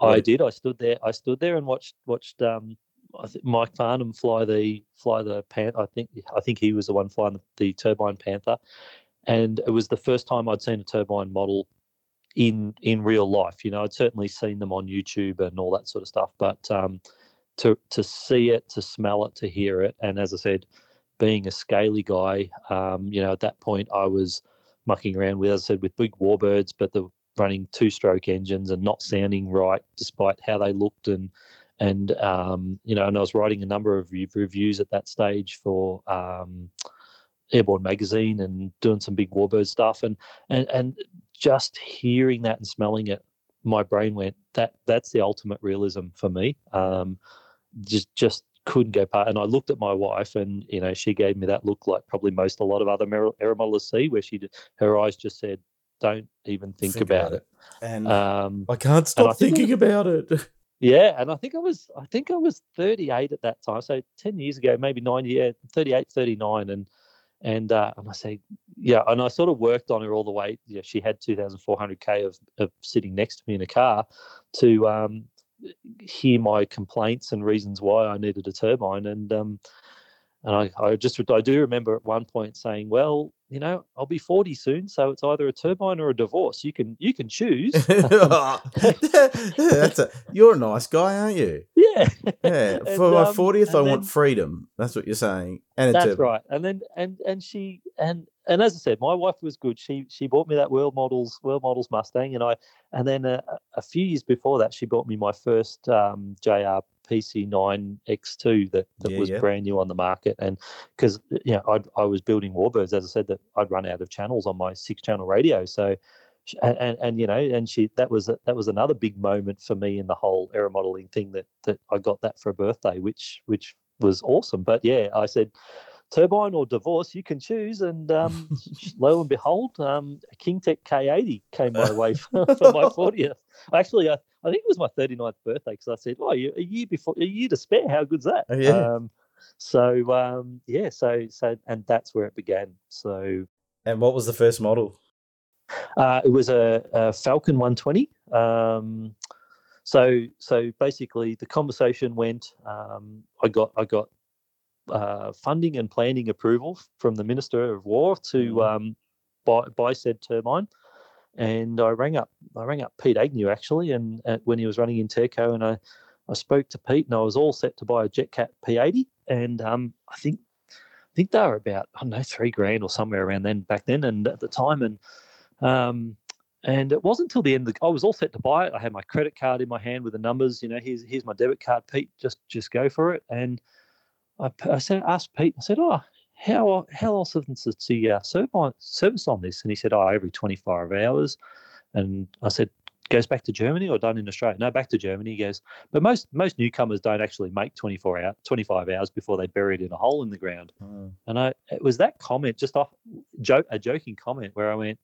I did. I stood there. I stood there and watched watched um, I think Mike Farnham fly the fly the Panther. I think I think he was the one flying the, the turbine Panther, and it was the first time I'd seen a turbine model in in real life. You know, I'd certainly seen them on YouTube and all that sort of stuff, but um, to to see it, to smell it, to hear it, and as I said, being a scaly guy, um, you know, at that point I was mucking around with, as I said, with big warbirds, but the running two-stroke engines and not sounding right, despite how they looked and and um, you know, and I was writing a number of reviews at that stage for um, Airborne magazine and doing some big warbird stuff, and and and just hearing that and smelling it, my brain went that that's the ultimate realism for me. Um, just just couldn't go past. And I looked at my wife, and you know, she gave me that look like probably most a lot of other aero modelers see, where she her eyes just said, "Don't even think, think about, about, it." And um, I can't stop thinking about it. *laughs* Yeah, and I think I was I think I was 38 at that time. So 10 years ago, maybe 9 years, 38, 39 and and uh, and I say, yeah, and I sort of worked on her all the way. Yeah, she had 2,400k of, of sitting next to me in a car to um, hear my complaints and reasons why I needed a turbine, and um, and I, I just I do remember at one point saying, "Well, you know, I'll be forty soon, so it's either a turbine or a divorce. You can you can choose." *laughs* That's a, you're a nice guy, aren't you? *laughs* Yeah. Yeah. *laughs* For And, my um, fortieth, I and want freedom. That's what you're saying. And That's right. And then and and she and and as I said, my wife was good. She she bought me that World Models World Models Mustang, and I and then a, a few years before that, she bought me my first um, JR PC9 X2 that that Yeah, was yeah. brand new on the market, and because you know I I was building Warbirds, as I said, that I'd run out of channels on my six channel radio, so. And, and, and you know and she that was a, that was another big moment for me in the whole aero modeling thing that that I got that for a birthday which which was awesome but yeah I said turbine or divorce, you can choose. And um, lo and behold, um, a KingTech K80 came my *laughs* way *laughs* for, for my 40th. Actually, I, I think it was my 39th birthday because I said, "Oh, you a year before, a year to spare. How good's that?" Oh, yeah. Um, so um, yeah, so so and that's where it began. So And what was the first model? uh, it was a, a Falcon 120. Um, so so basically, the conversation went. Um, I got I got uh, funding and planning approval from the Minister of War to Mhm. um, buy, buy said turbine. And I rang up I rang up Pete Agnew actually, and uh, when he was running in Terco, and I, I spoke to Pete, and I was all set to buy a JetCat P80, and um, I think I think they were about I don't know three grand or somewhere around then back then, and at the time, and um, and it wasn't until the end of the, I was all set to buy it. I had my credit card in my hand with the numbers. You know, here's here's my debit card, Pete. Just just go for it. And I said, asked Pete. I said, oh, how how often is the uh, service service on this? And he said, oh, every 25 hours. And I said, goes back to Germany or done in Australia? No, back to Germany. He goes, but most most newcomers don't actually make 24 hour 25 hours before they bury it in a hole in the ground. Oh. And I it was that comment, just off joke a joking comment where I went,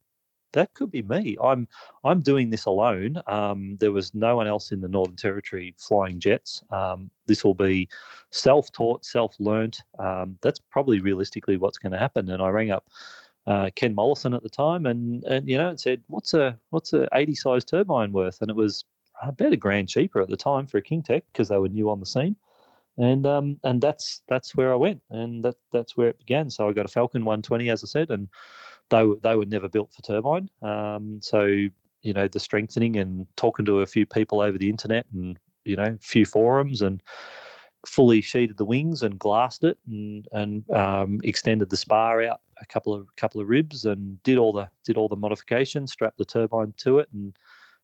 that could be me. I'm I'm doing this alone. Um, there was no one else in the Northern Territory flying jets. Um, this will be self-taught, self-learnt. Um, that's probably realistically what's going to happen. And I rang up uh, Ken Mollison at the time, and and you know, and said, "What's a what's a 80 size turbine worth?" And it was about a grand cheaper at the time for a King Tech because they were new on the scene. And um and that's that's where I went, and that that's where it began. So I got a Falcon 120, as I said, and they were they were never built for turbine. Um, so you know the strengthening and talking to a few people over the internet and you know a few forums and fully sheeted the wings and glassed it and and um, extended the spar out a couple of couple of ribs and did all the did all the modifications, strapped the turbine to it, and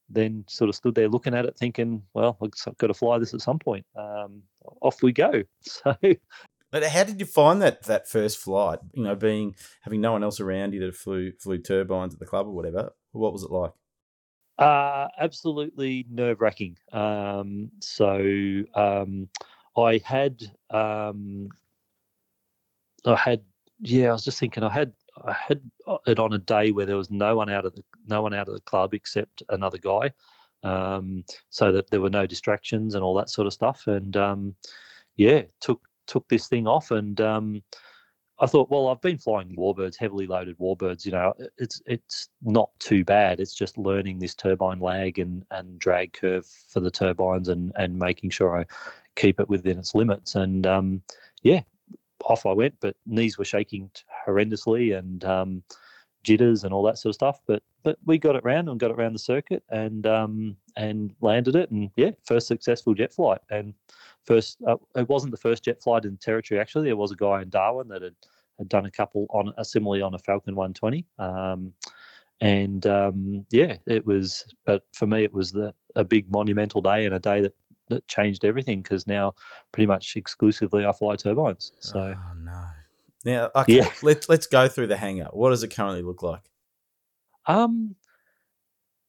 then sort of stood there looking at it, thinking, well, I've got to fly this at some point. Um, off we go. *laughs* So But how did you find that that first flight? You know, being having no one else around you that flew flew turbines at the club or whatever. What was it like? Uh, absolutely nerve wracking. Um, so um, I had, um, I had, yeah, I was just thinking, I had, I had it on a day where there was no one out of the, no one out of the club except another guy, um, so that there were no distractions and all that sort of stuff. And um, yeah, took took this thing off and. Um, I thought, well, I've been flying warbirds, heavily loaded warbirds. You know, it's it's not too bad. It's just learning this turbine lag and, and drag curve for the turbines and and making sure I keep it within its limits. And um, yeah, off I went. But knees were shaking horrendously and um, jitters and all that sort of stuff. But but we got it round and got it around the circuit and um, and landed it. And yeah, first successful jet flight and first uh, it wasn't the first jet flight in the territory actually there was a guy in darwin that had, had done a couple on a similarly on a falcon 120 um, and um, yeah it was but for me it was the a big monumental day and a day that that changed everything because now pretty much exclusively i fly turbines so oh no. Now, okay, Yeah. let's let's go through the hangar. What does it currently look like? Um,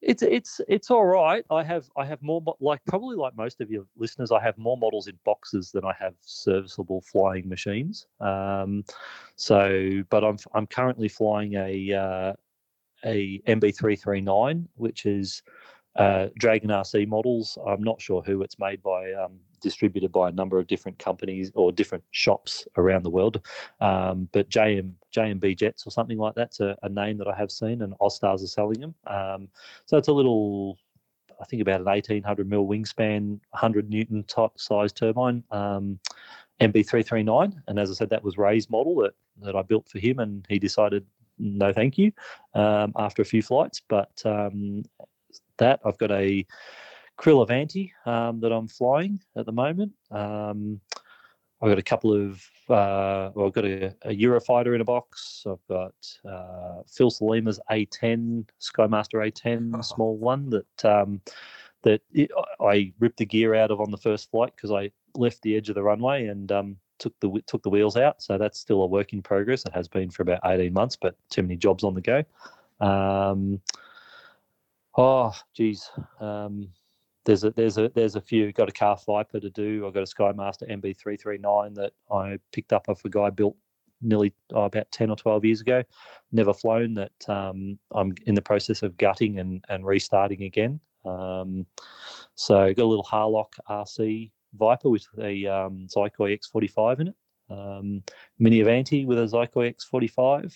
it's it's it's all right. I have I have more like probably like most of your listeners. I have more models in boxes than I have serviceable flying machines. Um, so, but I'm I'm currently flying a uh, a MB three three nine, which is uh, Dragon RC models. I'm not sure who it's made by, um, distributed by a number of different companies or different shops around the world. Um, but JM JMB Jets or something like that's a, a, name that I have seen, and Ozstars are selling them. Um, so it's a little, I think about an 1800 mil wingspan, 100 newton type size turbine. Um, MB339, and as I said, that was Ray's model that, that I built for him, and he decided no, thank you, um, after a few flights. But um, that. I've got a Krill Avanti um, that I'm flying at the moment. Um, I've got a couple of, uh, well, I've got a, a, Eurofighter in a box. I've got uh, Phil Salima's A10, Skymaster A10, oh. *laughs* small one that um, that it, I ripped the gear out of on the first flight because I left the edge of the runway and um, took the took the wheels out. So that's still a work in progress. It has been for about 18 months, but too many jobs on the go. Um, Oh, geez. Um, there's a there's a there's a few. Got a CARF Viper to do. I've got a Skymaster MB339 that I picked up off a guy built nearly oh, about 10 or 12 years ago. Never flown that. Um, I'm in the process of gutting and, and restarting again. Um, so got a little Harlock RC Viper with a um, Xicoy X45 in it. Um, Mini Avanti with a Xicoy X45.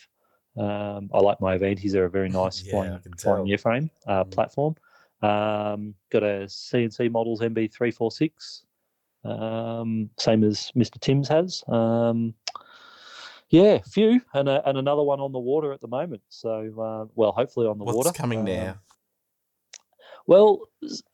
Um, I like my Avantis; they're a very *laughs* nice yeah, flying, flying airframe uh, mm. platform. Um, got a CNC Models MB346, um, same as Mr. Tim's has. Um, yeah, few, and a, and another one on the water at the moment. So, uh, well, hopefully on the What's water. What's coming now? Well,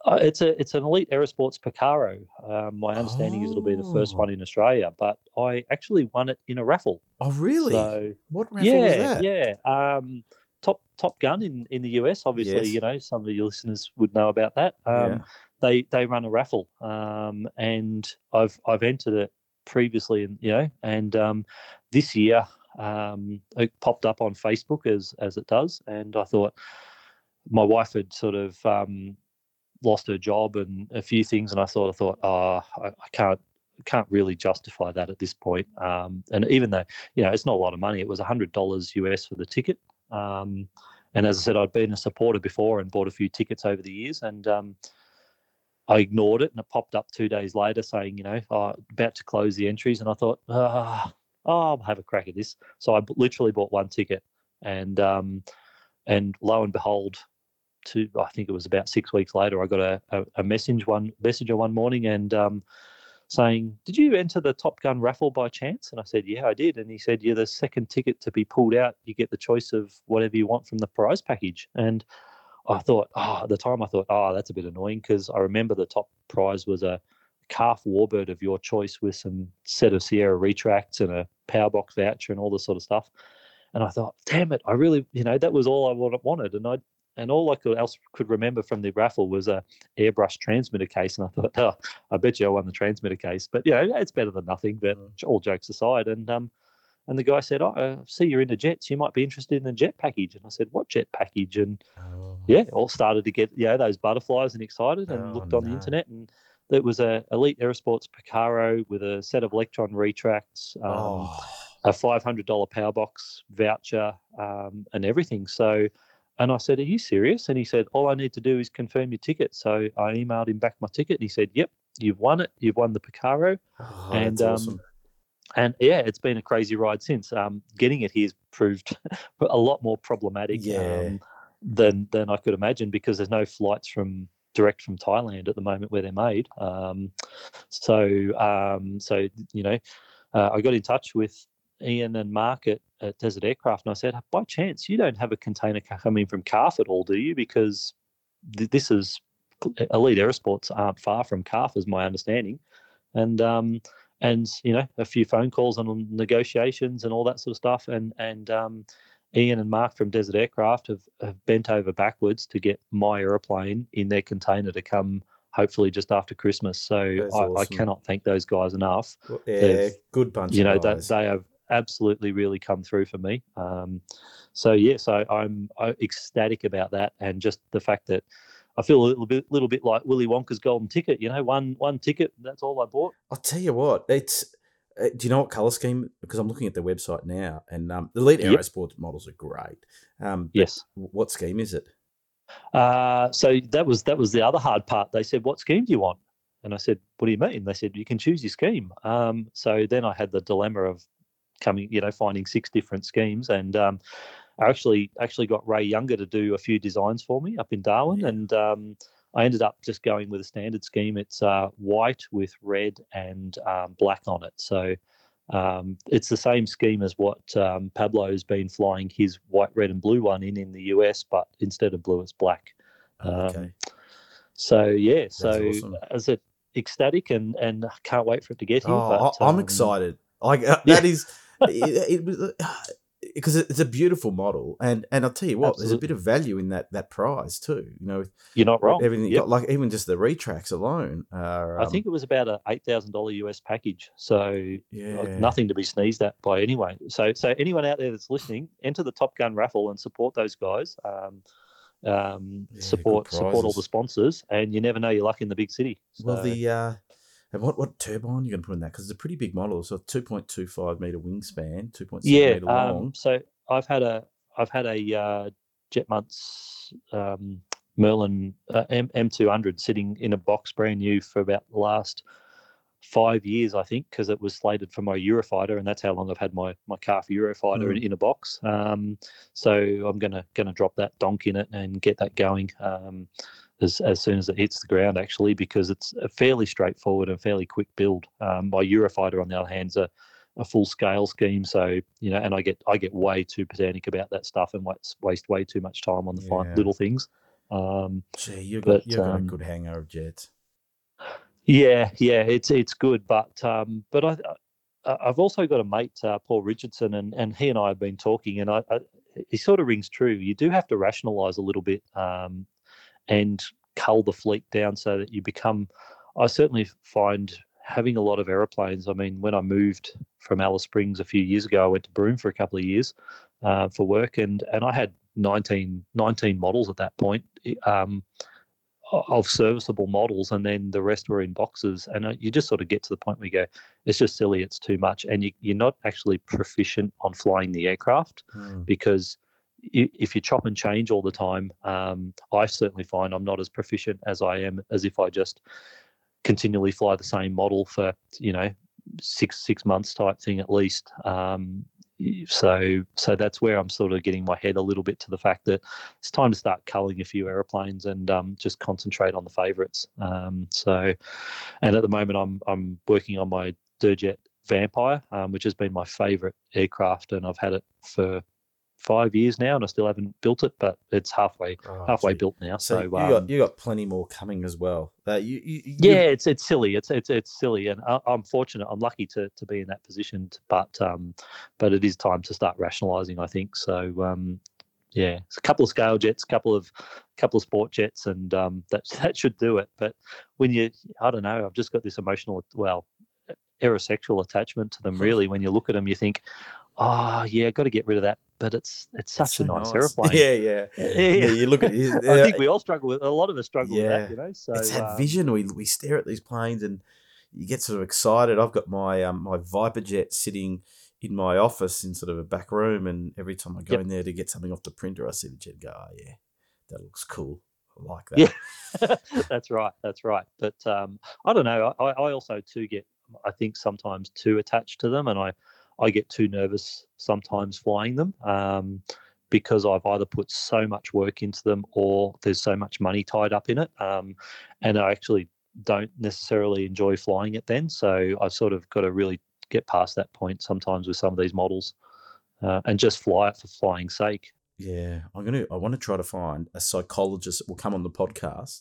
uh, it's a it's an elite aerosports Picaro. Um, my understanding oh. is it'll be the first one in Australia, but I actually won it in a raffle. Oh, really? So, what raffle yeah, was that? Yeah, um, Top Top Gun in, in the US. Obviously, yes. you know some of your listeners would know about that. Um, yeah. They they run a raffle, um, and I've I've entered it previously, and you know, and um, this year um, it popped up on Facebook as as it does, and I thought my wife had sort of um, lost her job and a few things, and I sort of thought, oh, I, I can't can't really justify that at this point. Um, and even though you know it's not a lot of money, it was hundred dollars US for the ticket. Um, and as I said, I'd been a supporter before and bought a few tickets over the years, and um, I ignored it, and it popped up two days later saying, you know, oh, about to close the entries, and I thought, oh, I'll have a crack at this. So I literally bought one ticket, and um, and lo and behold, to I think it was about six weeks later, I got a, a, a message one messenger one morning and um, saying, "Did you enter the Top Gun raffle by chance?" And I said, "Yeah, I did." And he said, "You're the second ticket to be pulled out. You get the choice of whatever you want from the prize package." And I thought, oh, at the time, I thought, oh, that's a bit annoying because I remember the top prize was a CARF warbird of your choice with some set of Sierra retracts and a power box voucher and all this sort of stuff. And I thought, damn it, I really, you know, that was all I wanted. And I and all I could else could remember from the raffle was a airbrush transmitter case, and I thought, oh, I bet you I won the transmitter case. But you know, it's better than nothing. But mm. all jokes aside, and um, and the guy said, oh, I see you're into jets. You might be interested in the jet package. And I said, what jet package? And oh. yeah, all started to get you know those butterflies and excited, and oh, looked on no. the internet, and it was a Elite Aerosports Picaro with a set of Electron retracts. Um, oh. A five hundred dollar power box voucher um, and everything. So and I said, Are you serious? And he said, All I need to do is confirm your ticket. So I emailed him back my ticket and he said, Yep, you've won it. You've won the Picaro. Oh, and um, awesome. and yeah, it's been a crazy ride since. Um, getting it here's proved *laughs* a lot more problematic yeah. um, than than I could imagine because there's no flights from direct from Thailand at the moment where they're made. Um, so um, so you know, uh, I got in touch with Ian and Mark at, at Desert Aircraft, and I said, by chance, you don't have a container coming from CARF at all, do you? Because th- this is Elite Aerosports aren't far from CARF, is my understanding, and um, and you know a few phone calls and negotiations and all that sort of stuff, and and um, Ian and Mark from Desert Aircraft have, have bent over backwards to get my aeroplane in their container to come hopefully just after Christmas. So I, awesome. I, cannot thank those guys enough. Yeah, They've, good bunch. You know, they, they have absolutely really come through for me. Um, so yes, I, I'm, I'm ecstatic about that, and just the fact that I feel a little bit, little bit like Willy Wonka's golden ticket. You know, one one ticket. That's all I bought. I'll tell you what. It's. Uh, do you know what color scheme? Because I'm looking at their website now, and um, the Elite Aerosports yep. models are great. Um, yes. What scheme is it? Uh, so that was that was the other hard part. They said, "What scheme do you want?" And I said, "What do you mean?" They said, "You can choose your scheme." Um, so then I had the dilemma of coming, you know, finding six different schemes, and um, I actually actually got Ray Younger to do a few designs for me up in Darwin, and um, I ended up just going with a standard scheme. It's uh, white with red and um, black on it, so. Um, it's the same scheme as what um, Pablo's been flying his white, red, and blue one in in the US, but instead of blue, it's black. Oh, okay. Um, so yeah, That's so awesome. as it ecstatic and and can't wait for it to get here. Oh, but, I'm um, excited. Like uh, *laughs* that yeah. is it, was because it's a beautiful model, and and I'll tell you what, Absolutely. there's a bit of value in that that prize too. You know, you're not wrong. Everything yep. got, like even just the retracts alone. Are, um, I think it was about a eight thousand dollar US package, so yeah. nothing to be sneezed at by anyway. So so anyone out there that's listening, enter the Top Gun raffle and support those guys. Um, um, yeah, support support all the sponsors, and you never know your luck in the big city. So. Well, the uh, what what turbine are you going to put in that? Because it's a pretty big model, so two point two five meter wingspan, two point yeah, meter long. Um, so I've had a I've had a uh, Jetmonts um, Merlin uh, M two hundred sitting in a box brand new for about the last five years, I think, because it was slated for my Eurofighter, and that's how long I've had my my CARF Eurofighter mm. in, in, a box. Um, so I'm gonna gonna drop that donk in it and get that going um, as as soon as it hits the ground, actually, because it's a fairly straightforward and fairly quick build. Um, my Eurofighter, on the other hand, is a a full scale scheme. So you know, and I get I get way too pedantic about that stuff and waste waste way too much time on the yeah. fine little things. Um, Gee, you've got, you've got um, a good hanger of jets. Yeah, yeah, it's it's good, but um, but I I've also got a mate, uh, Paul Richardson, and and he and I have been talking, and I, I he sort of rings true. You do have to rationalise a little bit um, and cull the fleet down so that you become. I certainly find having a lot of aeroplanes. I mean, when I moved from Alice Springs a few years ago, I went to Broome for a couple of years uh, for work, and and I had 19, 19 models at that point. Um, of serviceable models, and then the rest were in boxes. And uh, you just sort of get to the point where you go, it's just silly, it's too much, and you, are not actually proficient on flying the aircraft mm. because if you chop and change all the time, um, I certainly find I'm not as proficient as I am as if I just continually fly the same model for you know six six months type thing at least. Um, so so that's where I'm sort of getting my head a little bit to the fact that it's time to start culling a few aeroplanes and um, just concentrate on the favourites. Um, so, and at the moment I'm I'm working on my Durjet Vampire, um, which has been my favourite aircraft, and I've had it for five years now, and I still haven't built it, but it's halfway oh, halfway gee. built now. So, so you um, got you got plenty more coming as well. Uh, you, you, you, yeah, it's it's silly. It's it's it's silly, and I, am fortunate. I'm lucky to to be in that position. But um, but it is time to start rationalising. I think so. Um, yeah, it's a couple of scale jets, a couple of couple of sport jets, and um, that *laughs* that should do it. But when you, I don't know, I've just got this emotional, well, aerosexual attachment to them. *laughs* Really, when you look at them, you think, oh yeah, got to get rid of that. But it's it's such so a nice, nice, aeroplane. Yeah, *laughs* yeah, yeah. yeah you look at. It, *laughs* I think we all struggle with. A lot of us struggle yeah. with that. You know, so it's that um, vision. We we stare at these planes and you get sort of excited. I've got my um, my Viper jet sitting in my office in sort of a back room, and every time I go yep. in there to get something off the printer, I see the jet go, oh yeah, that looks cool. I like that. Yeah, *laughs* that's right. That's right. But um, I don't know. I, I also too get, I think sometimes too attached to them, and I I get too nervous sometimes flying them um, because I've either put so much work into them or there's so much money tied up in it. Um, and I actually don't necessarily enjoy flying it then. So I've sort of got to really get past that point sometimes with some of these models uh, and just fly it for flying sake. Yeah, I'm gonna. I want to try to find a psychologist that will come on the podcast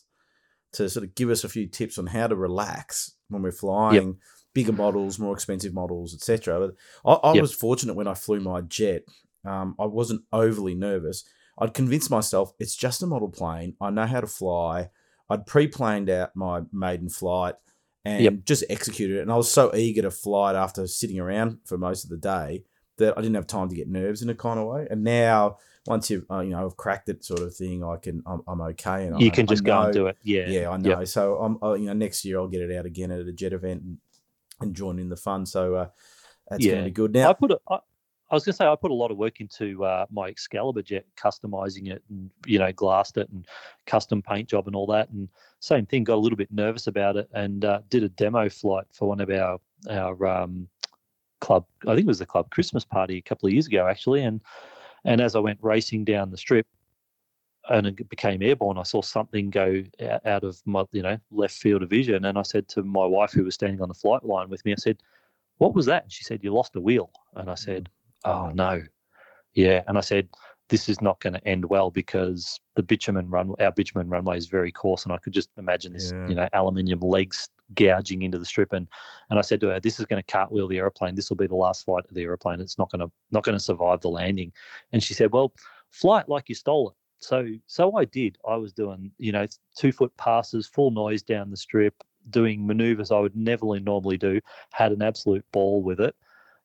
to sort of give us a few tips on how to relax when we're flying. Yep bigger models, more expensive models, etc. But I, I yep. was fortunate when I flew my jet. Um, I wasn't overly nervous. I'd convinced myself it's just a model plane. I know how to fly. I'd pre-planned out my maiden flight and yep. just executed it. And I was so eager to fly it after sitting around for most of the day that I didn't have time to get nerves in a kind of way. And now, once you've uh, you know I've cracked it, sort of thing, I can I'm, I'm okay. And you I, can just know, go and do it. Yeah, yeah, I know. Yep. So I'm uh, you know next year I'll get it out again at a jet event and and join in the fun. So uh, that's yeah. going to be good. Now I put a I, I was going to say I put a lot of work into uh, my Excalibur jet, customizing it and you know glassed it and custom paint job and all that. And same thing, got a little bit nervous about it and uh, did a demo flight for one of our our um, club. I think it was the club Christmas party a couple of years ago actually. And and as I went racing down the strip, and it became airborne, I saw something go out of my you know left field of vision, and I said to my wife who was standing on the flight line with me, I said, "What was that?" And she said, "You lost a wheel." And I said, mm. oh no, yeah. And I said, this is not going to end well because the bitumen run, our bitumen runway is very coarse, and I could just imagine this, yeah. you know, aluminium legs gouging into the strip. And and I said to her, this is going to cartwheel the aeroplane. This will be the last flight of the aeroplane. It's not going to not going to survive the landing. And she said, well, flight like you stole it. So so I did. I was doing, you know, two foot passes, full noise down the strip, doing maneuvers I would never normally do. Had an absolute ball with it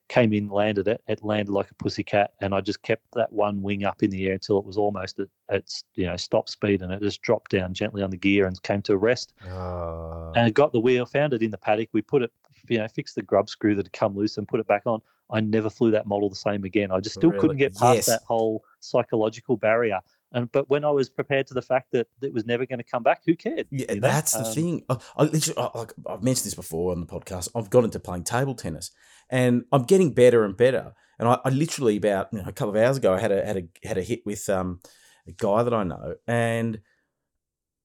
came in, landed it. It landed like a pussycat, and I just kept that one wing up in the air until it was almost at, its you know stop speed, and it just dropped down gently on the gear and came to a rest. Uh... And got the wheel, found it in the paddock. We put it, you know, fixed the grub screw that had come loose and put it back on. I never flew that model the same again. I just still really? couldn't get past yes. that whole psychological barrier. And but when I was prepared to the fact that it was never going to come back, who cared? Yeah, you know? that's the um, thing. I, I literally, I, I've mentioned this before on the podcast. I've got into playing table tennis, and I'm getting better and better. And I, I literally about you know, a couple of hours ago, I had a had a had a hit with um, a guy that I know, and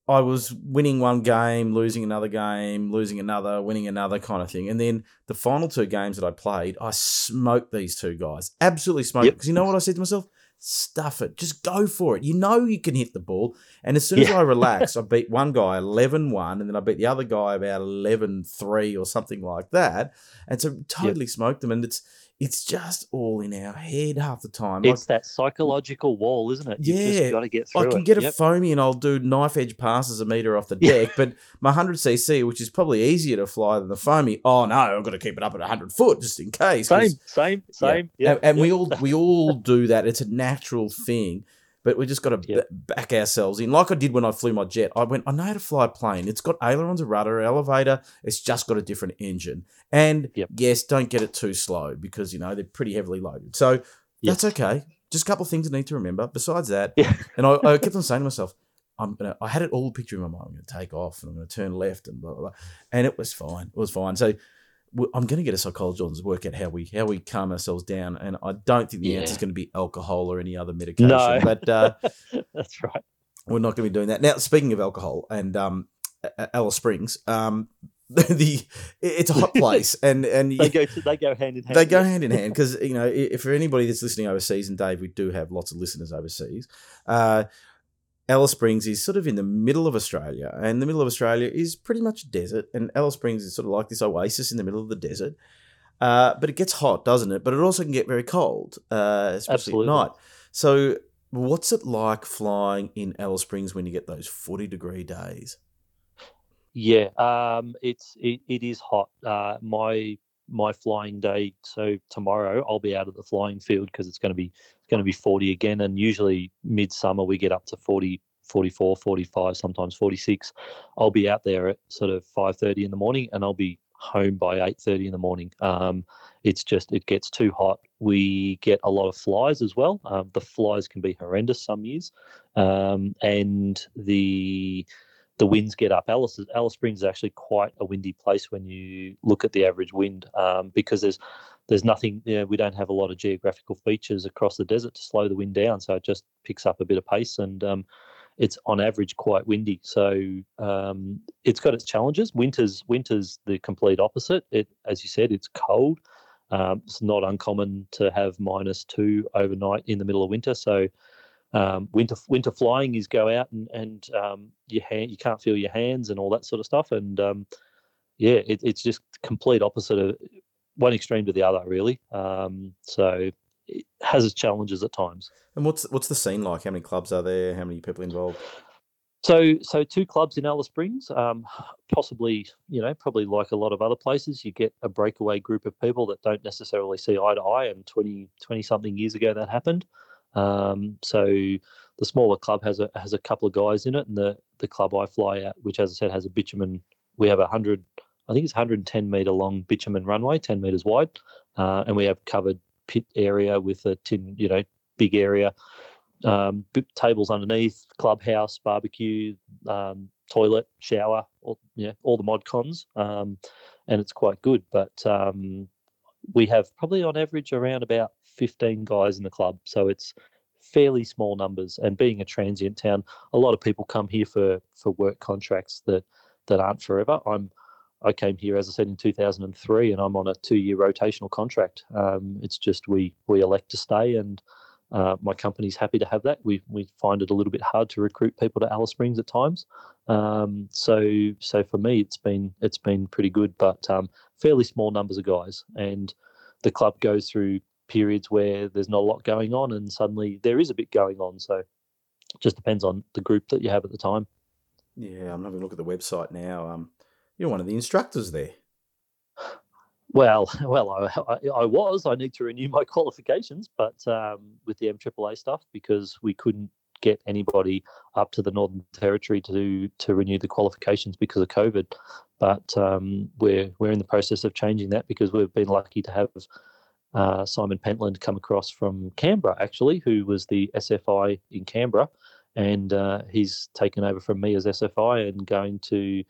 I was winning one game, losing another game, losing another, winning another kind of thing. And then the final two games that I played, I smoked these two guys, absolutely smoked. Because yep. you know what I said to myself? Stuff it. Just go for it. You know you can hit the ball. And as soon as. I relax, *laughs* I beat one guy 11 1, and then I beat the other guy about 11 3 or something like that. And so totally yep. smoked them. And it's it's just all in our head half the time. It's like, that psychological wall, isn't it? You've yeah, got to get through. I can it. get yep. a foamy and I'll do knife edge passes a meter off the deck, but my 100cc, which is probably easier to fly than the foamy, oh no, I've got to keep it up at 100 foot just in case. Same, same, same. Yeah. And, and we all we all do that. It's a natural thing but we just got to yep. b- back ourselves in. Like I did when I flew my jet. I went, I know how to fly a plane. It's got ailerons, a rudder, elevator. It's just got a different engine. And yep. yes, don't get it too slow because, you know, they're pretty heavily loaded. So yep. that's okay. Just a couple of things I need to remember. Besides that, yeah. *laughs* and I, I kept on saying to myself, I'm gonna. I had it all picture in my mind. I'm gonna take off and I'm gonna turn left and blah blah, blah. and it was fine. It was fine. So I'm going to get a psychologist to work out how we how we calm ourselves down, and I don't think the yeah. answer is going to be alcohol or any other medication. No, but uh, *laughs* that's right. We're not going to be doing that now. Speaking of alcohol and um, Alice Springs, um, *laughs* the it's a hot *laughs* place, and and they go to, they go hand in hand. They go hand in hand because you know if for anybody that's listening overseas, and Dave, we do have lots of listeners overseas. Uh, Alice Springs is sort of in the middle of Australia, and the middle of Australia is pretty much desert. And Alice Springs is sort of like this oasis in the middle of the desert. Uh, but it gets hot, doesn't it? But it also can get very cold, uh, especially Absolutely. at night. So, what's it like flying in Alice Springs when you get those forty degree days? Yeah, um, it's it, it is hot. Uh, my my flying day. So tomorrow I'll be out of the flying field because it's going to be going to be 40 again. And usually midsummer we get up to 40, 44, 45, sometimes 46. I'll be out there at sort of 5:30 in the morning, and I'll be home by 8:30 in the morning. Um, it's just it gets too hot. We get a lot of flies as well. Um, the flies can be horrendous some years, um, and the the winds get up. Alice Alice Springs is actually quite a windy place when you look at the average wind um, because there's there's nothing. You know, we don't have a lot of geographical features across the desert to slow the wind down, so it just picks up a bit of pace and. Um, it's on average quite windy, so um, it's got its challenges. Winter's winter's the complete opposite. It, as you said, it's cold. Um, it's not uncommon to have minus two overnight in the middle of winter, so um, winter winter flying is go out and and um, your hand you can't feel your hands and all that sort of stuff. And um, yeah it, it's just complete opposite of one extreme to the other really. Um, so it has its challenges at times. And what's what's the scene like? How many clubs are there? How many people involved? So so two clubs in Alice Springs um, *sighs* possibly you know probably like a lot of other places you get a breakaway group of people that don't necessarily see eye to eye and 20 20 something years ago that happened um, so the smaller club has a has a couple of guys in it, and the the club I fly at, which as I said has a bitumen, we have a hundred, I think it's 110 meter long bitumen runway, 10 meters wide, uh, and we have covered pit area with a tin, you know, big area, um, tables underneath, clubhouse, barbecue, um, toilet, shower, all, yeah, all the mod cons, um, and it's quite good. But um, we have probably on average around about 15 guys in the club, so it's fairly small numbers. And being a transient town, a lot of people come here for for work contracts that that aren't forever. I'm I came here, as I said, in 2003, and I'm on a two-year rotational contract. Um, it's just we we elect to stay, and uh, my company's happy to have that. We we find it a little bit hard to recruit people to Alice Springs at times. Um, so so for me, it's been it's been pretty good, but um, fairly small numbers of guys, and the club goes through periods where there's not a lot going on, and suddenly there is a bit going on. So it just depends on the group that you have at the time. Yeah, I'm having a look at the website now. Um, you're one of the instructors there. *sighs* Well, *laughs* well, I, I, I, was. I need to renew my *laughs* qualifications, but um, with the MAAA stuff because we couldn't get anybody up to the Northern Territory to to renew the qualifications because of COVID. But um, we're we're in the process of changing that because we've been lucky to have uh, Simon Pentland come across from Canberra, actually, who was the SFI in Canberra, and uh, he's taken over from me as SFI and going to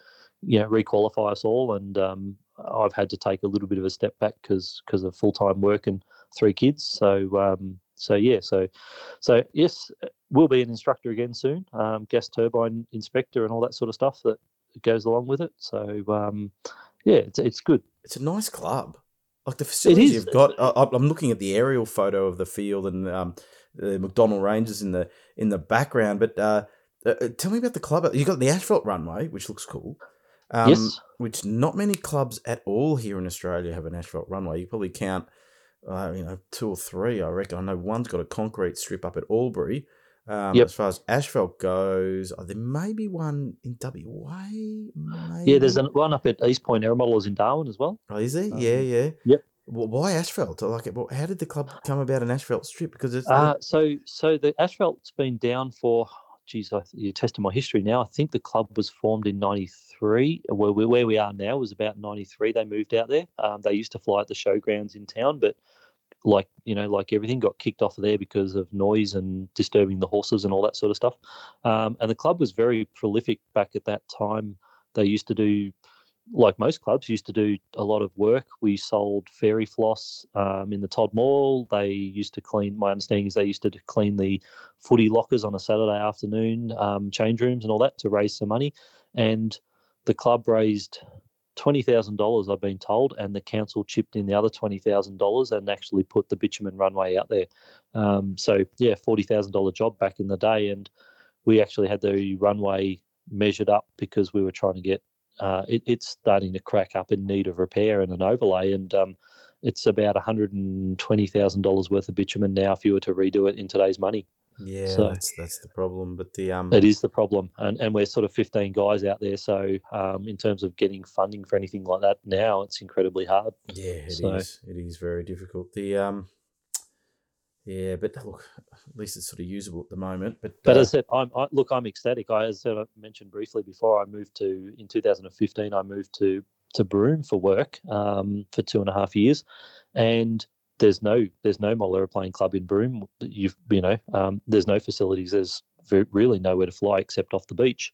you know requalify us all and um, I've had to take a little bit of a step back because because of full time work and three kids. So um, so yeah, so so yes, we'll be an instructor again soon. Um, gas turbine inspector and all that sort of stuff that goes along with it. So um, yeah, it's it's good. It's a nice club. Like the facilities you've got. I, am looking at the aerial photo of the field and um, the MacDonnell Ranges in the in the background. But uh, uh, tell me about the club. You've got the asphalt runway, which looks cool. Um, yes. Which not many clubs at all here in Australia have an asphalt runway. You probably count, uh, you know, two or three. I reckon. I know one's got a concrete strip up at Albury. Um, yep. As far as asphalt goes, oh, there may be one in WA. Maybe. Yeah, there's one up at East Point Models in Darwin as well. Oh, is there? Um, yeah, yeah. Yep. Well, why asphalt? Like, how did the club come about an asphalt strip? Because it's uh, so so the asphalt's been down for geez, I, you're testing my history now. I think the club was formed in '93. Where we, where we are now was about '93. They moved out there. Um, they used to fly at the showgrounds in town, but like you know, like everything, got kicked off there because of noise and disturbing the horses and all that sort of stuff. Um, and the club was very prolific back at that time. They used to do like most clubs, used to do a lot of work. We sold fairy floss um, in the Todd Mall. They used to clean. My understanding is they used to clean the footy lockers on a Saturday afternoon, um, change rooms and all that to raise some money. And the club raised twenty thousand dollars, I've been told, and the council chipped in the other twenty thousand dollars and actually put the bitumen runway out there. Um, so yeah, forty thousand dollar job back in the day, and we actually had the runway measured up because we were trying to get uh, it, it's starting to crack up in need of repair and an overlay. And um, it's about $120,000 worth of bitumen now if you were to redo it in today's money. Yeah, so, that's that's the problem. But the um, it is the problem, and and we're sort of 15 guys out there. So um, in terms of getting funding for anything like that now, it's incredibly hard. Yeah, it so, is. It is very difficult. The um, yeah, but look, at least it's sort of usable at the moment. But but uh, as I said, I'm I, look, I'm ecstatic. I as I mentioned briefly before, I moved to in 2015. I moved to to Broome for work um, for two and a half years, and there's no there's no model aeroplane club in Broome. You've you know um, there's no facilities. There's really nowhere to fly except off the beach.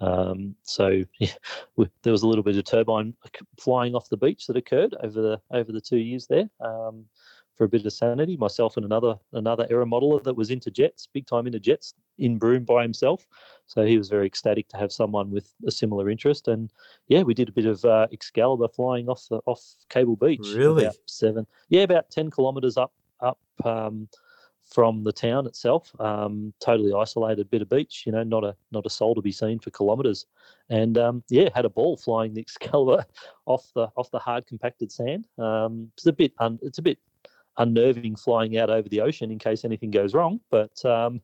Um, so *laughs* yeah, there was a little bit of turbine flying off the beach that occurred over the over the two years there. Um, for a bit of sanity. Myself and another another aero modeler that was into jets, big time into jets, in Broome by himself. So he was very ecstatic to have someone with a similar interest. And yeah, we did a bit of uh, Excalibur flying off the off Cable Beach. Really? About seven, yeah, about ten kilometres up up. Um, from the town itself, um, totally isolated bit of beach. You know, not a not a soul to be seen for kilometres, and um, yeah, had a ball flying the *laughs* Excalibur off the off the hard compacted sand. Um, it's a bit un, it's a bit unnerving flying out over the ocean in case anything goes wrong. But um,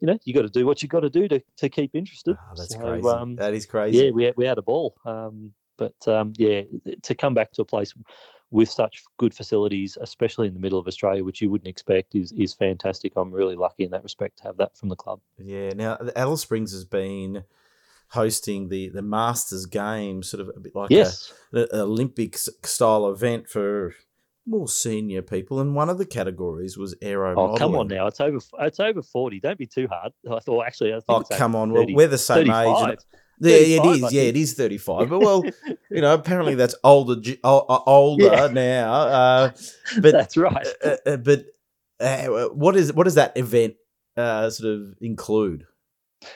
you know, you got to do what you got to do to to keep interested. Oh, that's so, crazy. Um, that is crazy. Yeah, we we had a ball. Um, but um, yeah, to come back to a place with such good facilities, especially in the middle of Australia, which you wouldn't expect, is is fantastic. I'm really lucky in that respect to have that from the club. Yeah. Now, Alice Springs has been hosting the the Masters game, sort of a bit like yes. a, an Olympic style event for more senior people, and one of the categories was aero. Oh, come on now! It's over. It's over forty. Don't be too hard. *laughs* I thought actually. I oh, come on! 30, well, we're the same age. Yeah, it is. Yeah, it is thirty-five. But well, *laughs* you know, apparently that's older, older yeah. now. Uh, *laughs* but that's right. Uh, uh, but uh, what is what does that event uh, sort of include?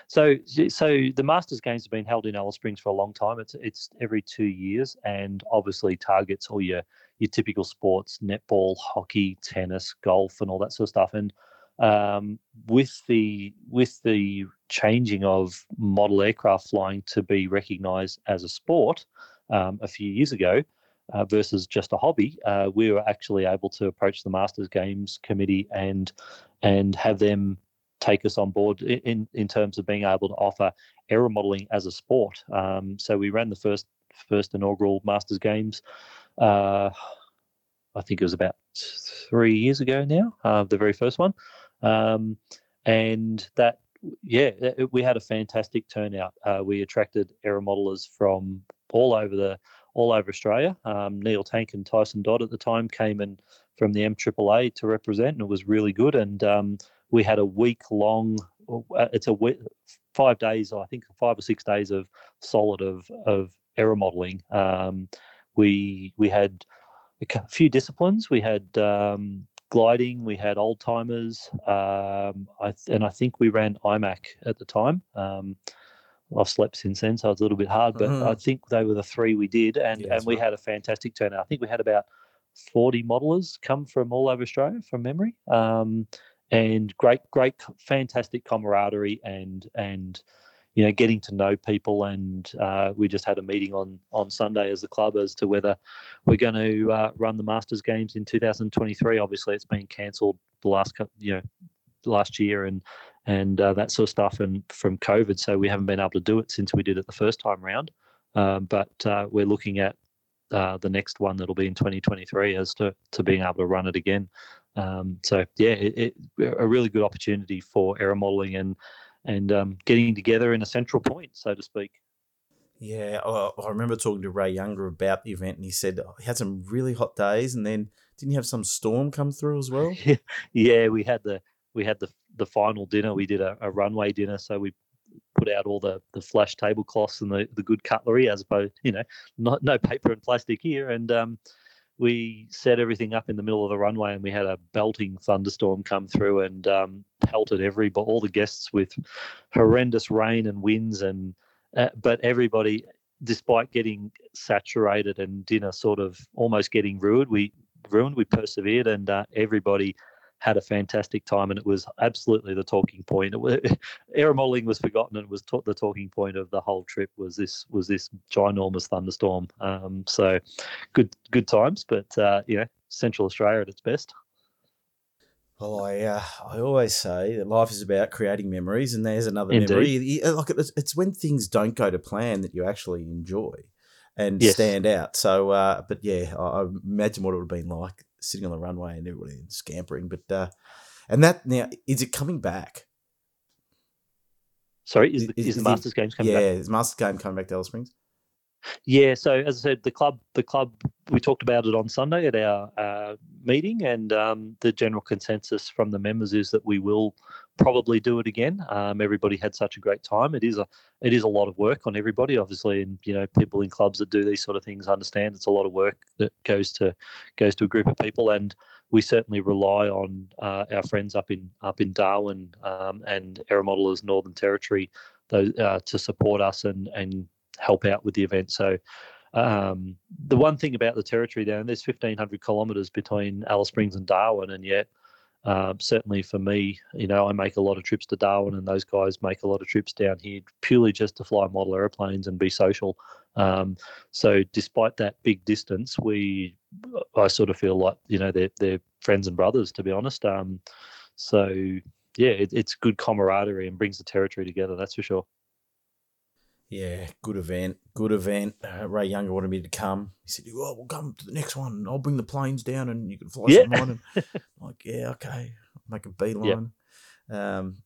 So, so the Masters Games have been held in Alice Springs for a long time. It's it's every two years, and obviously targets all your your typical sports: netball, hockey, tennis, golf, and all that sort of stuff. And um, with the with the changing of model aircraft flying to be recognised as a sport um, a few years ago uh, versus just a hobby, uh, we were actually able to approach the Masters Games Committee and and have them take us on board in in terms of being able to offer aero modelling as a sport. Um, so we ran the first first inaugural Masters Games. Uh, I think it was about three years ago now, uh, the very first one. Um, and that, yeah, it, we had a fantastic turnout. Uh, we attracted aero modelers from all over the all over Australia. Um, Neil Tank and Tyson Dodd at the time came in from the MAAA to represent, and it was really good. And um, we had a week long. Uh, it's a week, five days, I think, five or six days of solid of of aero modeling. Um, we we had a few disciplines. We had um, gliding, we had old timers, um, I and I think we ran IMAC at the time. Um, I've slept since then, so it's a little bit hard, but mm-hmm. I think they were the three we did, and, yeah, and we right. had a fantastic turnout. I think we had about 40 modelers come from all over Australia from memory. Um, and great, great, fantastic camaraderie and and you know getting to know people. And uh, we just had a meeting on on sunday as a club as to whether we're going to uh, run the masters games in 2023 obviously it's been cancelled the last you know last year and and uh, that sort of stuff and from covid. So we haven't been able to do it since we did it the first time round. Um, but uh, we're looking at uh, the next one that'll be in 2023 as to to being able to run it again um, so yeah it, it, a really good opportunity for aero modeling and and um, getting together in a central point, so to speak. Yeah, I remember talking to Ray Younger about the event, and he said oh, he had some really hot days, and then didn't you have some storm come through as well? *laughs* yeah, we had the we had the the final dinner. We did a, a runway dinner, so we put out all the the flash tablecloths and the, the good cutlery, as opposed, you know, not no paper and plastic here, and um, we set everything up in the middle of the runway and we had a belting thunderstorm come through and um, pelted every all the guests with horrendous rain and winds and uh, but everybody despite getting saturated and dinner sort of almost getting ruined we ruined we persevered and uh, everybody had a fantastic time, and it was absolutely the talking point. It was, *laughs* air modeling was forgotten, and was ta- the talking point of the whole trip was this was this ginormous thunderstorm. Um, so, good good times, but uh, you know, Central Australia at its best. Well, I uh, I always say that life is about creating memories, and there's another Indeed. memory. Like it's, it's when things don't go to plan that you actually enjoy and yes. stand out. So, uh, but yeah, I, I imagine what it would have been like sitting on the runway and everybody scampering. But uh, and that now is it coming back? Sorry, is the, is, is the Masters it, Games coming yeah, back? Yeah, is Masters Game coming back to Alice Springs? Yeah, so as I said, the club, the club, we talked about it on Sunday at our uh, meeting, and um, the general consensus from the members is that we will probably do it again. Um, everybody had such a great time. It is a, it is a lot of work on everybody, obviously, and you know, people in clubs that do these sort of things understand it's a lot of work that goes to goes to a group of people, and we certainly rely on uh, our friends up in up in Darwin um, and Aeromodelers Northern Territory those, uh, to support us and and help out with the event. So um, the one thing about the territory down there's 1,500 kilometres between Alice Springs and Darwin, and yet um, certainly for me, you know, I make a lot of trips to Darwin, and those guys make a lot of trips down here purely just to fly model airplanes and be social. Um, so, despite that big distance, we, I sort of feel like you know they're they're friends and brothers, to be honest. Um, so, yeah, it, it's good camaraderie and brings the territory together. That's for sure. Yeah, good event. Good event. Uh, Ray Younger wanted me to come. He said, "Oh, we'll come to the next one. I'll bring the planes down, and you can fly yeah. some on." And *laughs* I'm like, "Yeah, okay." make a beeline. Um,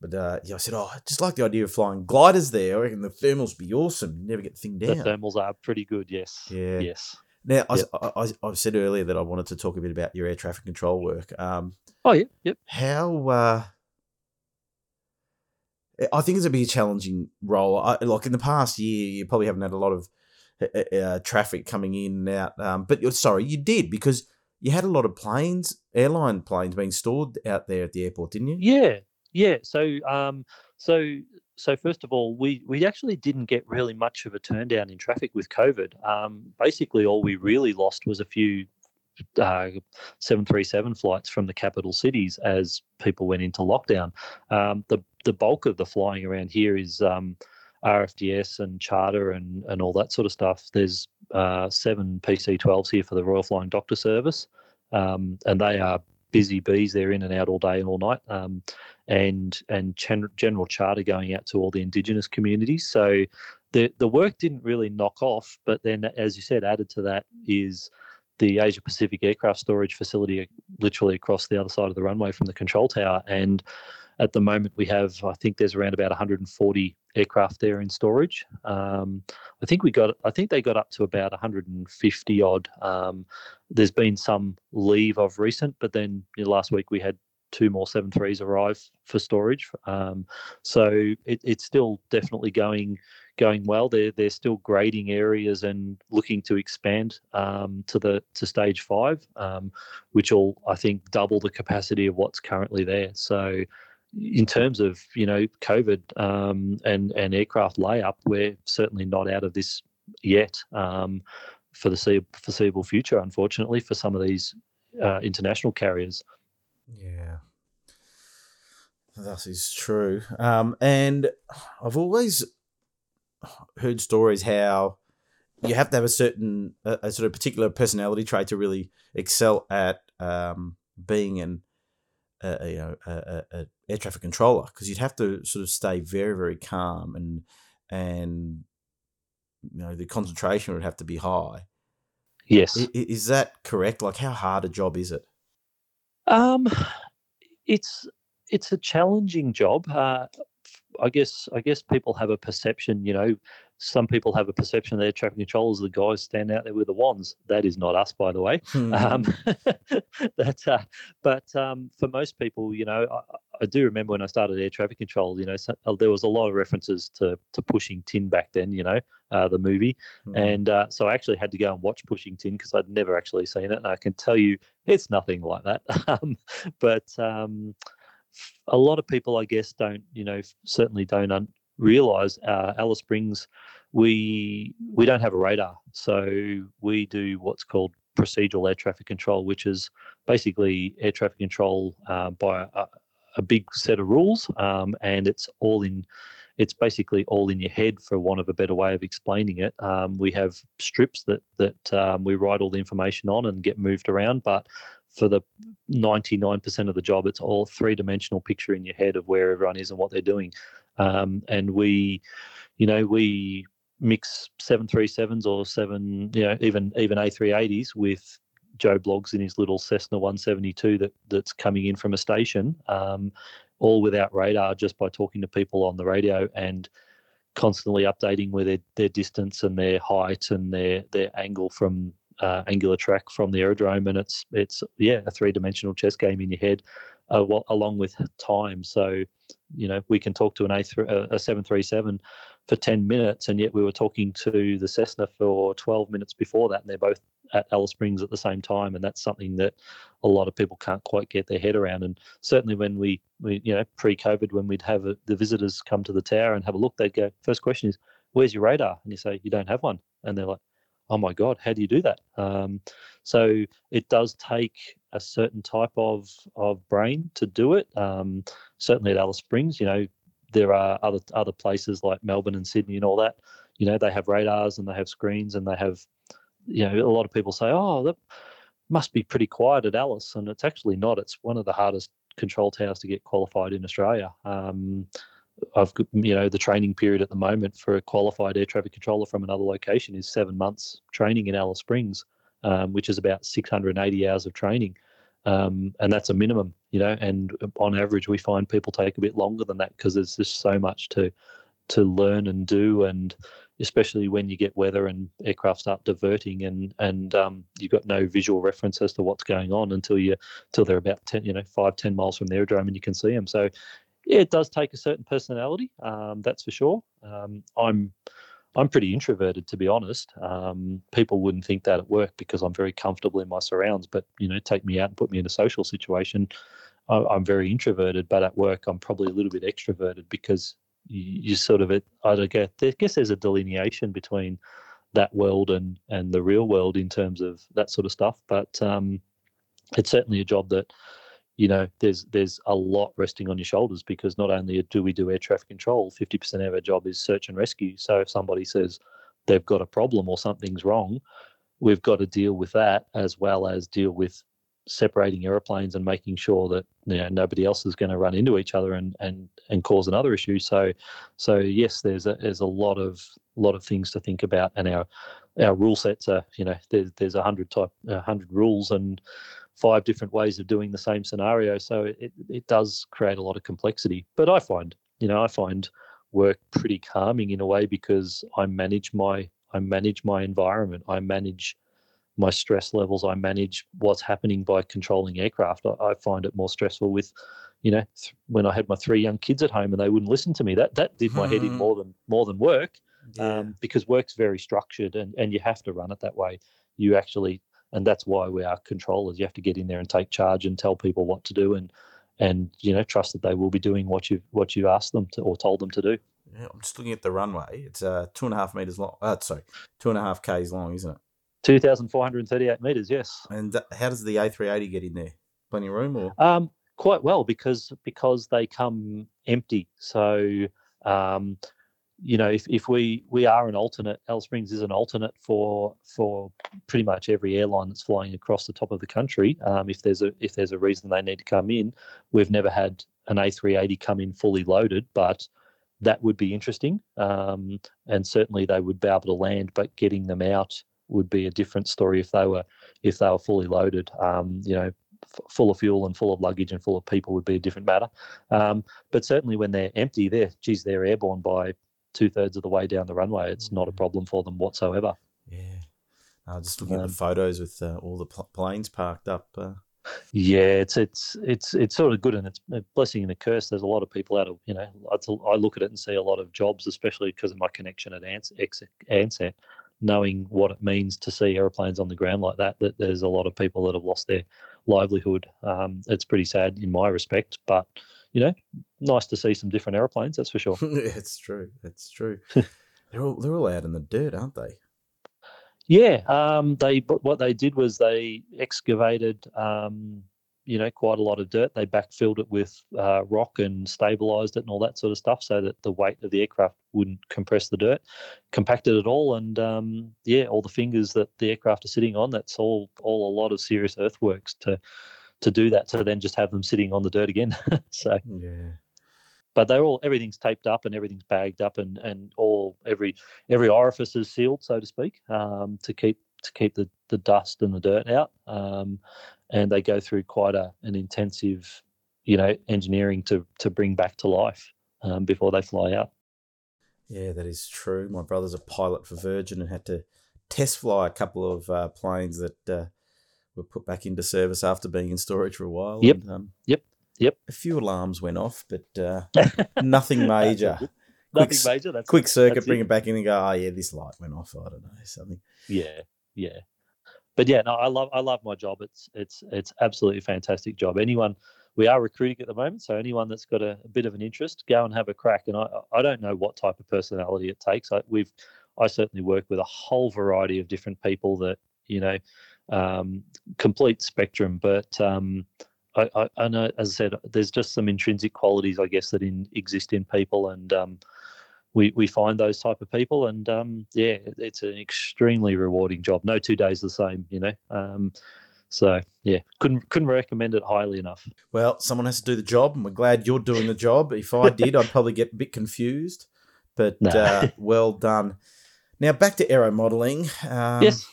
but uh, yeah, I said, "Oh, I just like the idea of flying gliders there. I reckon the thermals be awesome. You never get the thing down. The thermals are pretty good. Yes. Yeah. Yes. Now, I, I, I, said earlier that I wanted to talk a bit about your air traffic control work. Um, oh, yeah, yep. How, uh, I think it's a be a challenging role. I, like in the past year, you probably haven't had a lot of uh, uh, traffic coming in and out. Um, but you're sorry, you did because you had a lot of planes, airline planes being stored out there at the airport, didn't you? Yeah, yeah. So, um, so so first of all, we we actually didn't get really much of a turn down in traffic with COVID. Um, basically, all we really lost was a few uh, 737 flights from the capital cities as people went into lockdown. Um, the the bulk of the flying around here is um, RFDS and charter and and all that sort of stuff. There's uh, seven PC12s here for the Royal Flying Doctor Service, um, and they are busy bees. They're in and out all day and all night, um, and and general charter going out to all the indigenous communities. So the the work didn't really knock off, but then as you said, added to that is the Asia Pacific aircraft storage facility, literally across the other side of the runway from the control tower, and at the moment we have i think there's around about 140 aircraft there in storage. Um, i think we got i think they got up to about 150 odd. Um, there's been some leave of recent but then you know, last week we had two more 73s arrive for storage. Um, so it, it's still definitely going going well. They're they're still grading areas and looking to expand um, to the to stage five um, which will i think double the capacity of what's currently there. So in terms of you know COVID um, and and aircraft layup, we're certainly not out of this yet um, for the foreseeable future. Unfortunately, for some of these uh, international carriers. Yeah, that is true. Um, and I've always heard stories how you have to have a certain a, a sort of particular personality trait to really excel at um, being an a, you know a, a, air traffic controller because you'd have to sort of stay very very calm and and you know the concentration would have to be high. Yes, is, is that correct? Like, how hard a job is it? Um, it's it's a challenging job. Uh, I guess I guess people have a perception, you know, some people have a perception that air traffic controllers the guys stand out there with the wands. That is not us, by the way. Hmm. Um, *laughs* that, uh, but um, for most people, you know, I, I, do remember when I started air traffic control. You know, so, uh, there was a lot of references to to pushing tin back then. You know, uh, the movie, hmm. and uh, so I actually had to go and watch Pushing Tin because I'd never actually seen it, and I can tell you it's nothing like that. *laughs* um, but um, a lot of people, I guess, don't, you know, certainly don't un- realize uh, Alice Springs, we we don't have a radar, so we do what's called procedural air traffic control, which is basically air traffic control uh, by a, a, big set of rules, um, and it's all in. It's basically all in your head, for want of a better way of explaining it. Um, we have strips that that um, we write all the information on and get moved around, but for the 99% of the job, it's all three dimensional picture in your head of where everyone is and what they're doing. Um, and we, you know, we mix 737s or seven, you know, even even A380s with Joe Bloggs in his little Cessna 172 that that's coming in from a station, um, all without radar, just by talking to people on the radio and constantly updating where their, their distance and their height and their their angle from uh, angular track from the aerodrome, and it's it's yeah a three dimensional chess game in your head, uh, along with time. So you know we can talk to an A a seven three seven for ten minutes, and yet we were talking to the Cessna for twelve minutes before that, and they're both at Alice Springs at the same time, and that's something that a lot of people can't quite get their head around. And certainly when we, we you know, pre-COVID, when we'd have a, the visitors come to the tower and have a look, they'd go, first question is, "Where's your radar?" And you say, "You don't have one," and they're like, oh my god how do you do that? Um, so it does take a certain type of of brain to do it. Um, certainly at alice springs you know there are other other places like melbourne and sydney and all that you know they have radars and they have screens and they have you know a lot of people say oh that must be pretty quiet at alice and it's actually not. It's one of the hardest control towers to get qualified in australia. Um, I've you know the training period at the moment for a qualified air traffic controller from another location is seven months training in Alice Springs, um, which is about 680 hours of training, um, and that's a minimum, you know. And on average, we find people take a bit longer than that because there's just so much to to learn and do, and especially when you get weather and aircraft start diverting and and um, you've got no visual reference as to what's going on until you until they're about ten you know five ten miles from the aerodrome and you can see them. So yeah, it does take a certain personality, um, that's for sure. Um, I'm I'm pretty introverted, to be honest. Um, people wouldn't think that at work because I'm very comfortable in my surrounds. But you know, take me out and put me in a social situation, I, I'm very introverted. But at work, I'm probably a little bit extroverted because you, you sort of it. I guess, I guess there's a delineation between that world and and the real world in terms of that sort of stuff. But um, it's certainly a job that you know, there's there's a lot resting on your shoulders because not only do we do air traffic control, 50% of our job is search and rescue. So if somebody says they've got a problem or something's wrong, we've got to deal with that as well as deal with separating aeroplanes and making sure that you know nobody else is going to run into each other and and and cause another issue. So so yes, there's a there's a lot of lot of things to think about, and our our rule sets are you know there's there's a hundred type a hundred rules and five different ways of doing the same scenario. So it, it does create a lot of complexity. But I find, you know, I find work pretty calming in a way because I manage my I manage my environment. I manage my stress levels. I manage what's happening by controlling aircraft. I, I find it more stressful with, you know, th- when I had my three young kids at home and they wouldn't listen to me. That that did my head in hmm. more than more than work, yeah. um, because work's very structured and and you have to run it that way. You actually and that's why we are controllers. You have to get in there and take charge and tell people what to do, and and you know trust that they will be doing what you what you asked them to or told them to do. Yeah, I'm just looking at the runway. It's uh, two and a half meters long. Uh, sorry, two and a half k's long, isn't it? Two thousand four hundred thirty-eight meters. Yes. And how does the A380 get in there? Plenty of room, or um, quite well because because they come empty. So um, you know, if, if we we are an alternate, Alice Springs is an alternate for for pretty much every airline that's flying across the top of the country. Um, if there's a if there's a reason they need to come in, we've never had an A380 come in fully loaded, but that would be interesting. Um, and certainly they would be able to land, but getting them out would be a different story if they were if they were fully loaded. Um, you know, full of fuel and full of luggage and full of people would be a different matter. Um, but certainly when they're empty, they're geez, they're airborne by two thirds of the way down the runway. It's not a mm. problem for them whatsoever. Yeah. Uh, just looking um, at the photos with uh, all the pl- planes parked up. Uh... Yeah, it's it's it's it's sort of good and it's a blessing and a curse. There's a lot of people out of you know. I, look at it and see a lot of jobs, especially because of my connection at Ansett, knowing what it means to see airplanes on the ground like that. That there's a lot of people that have lost their livelihood. Um, it's pretty sad in my respect, but you know, nice to see some different aeroplanes. That's for sure. *laughs* it's true. It's true. *laughs* they're all they're all out in the dirt, aren't they? Yeah. Um, they what they did was they excavated, um, you know, quite a lot of dirt. They backfilled it with uh, rock and stabilized it and all that sort of stuff, so that the weight of the aircraft wouldn't compress the dirt. Compacted it all, and um, yeah, all the fingers that the aircraft are sitting on. That's all all a lot of serious earthworks to to do that to then just have them sitting on the dirt again. *laughs* so yeah. But they're all everything's taped up and everything's bagged up and, and all every every orifice is sealed, so to speak, um, to keep to keep the, the dust and the dirt out. Um, and they go through quite a an intensive, you know, engineering to to bring back to life um, before they fly out. Yeah, that is true. My brother's a pilot for Virgin and had to test fly a couple of uh, planes that uh, were put back into service after being in storage for a while. Yep. And, um, yep. Yep. A few alarms went off, but uh, *laughs* nothing major. nothing quick, major. That's quick circuit. That's bring it. it back in and go. Oh yeah, this light went off. I don't know something. Yeah. Yeah. But yeah, no, I love I love my job. It's it's it's absolutely fantastic job. Anyone we are recruiting at the moment, so anyone that's got a, a, bit of an interest, go and have a crack. And I I don't know what type of personality it takes. I, we've I certainly work with a whole variety of different people that you know um, complete spectrum. But um, I, I, I, know, as I said, there's just some intrinsic qualities, I guess, that in, exist in people, and um, we we find those type of people, and um, yeah, it's an extremely rewarding job. No two days the same, you know. Um, so yeah, couldn't couldn't recommend it highly enough. Well, someone has to do the job, and we're glad you're doing the job. If I did, I'd probably get a bit confused. But *laughs* no. uh, well done. Now back to aero modelling. Um, yes.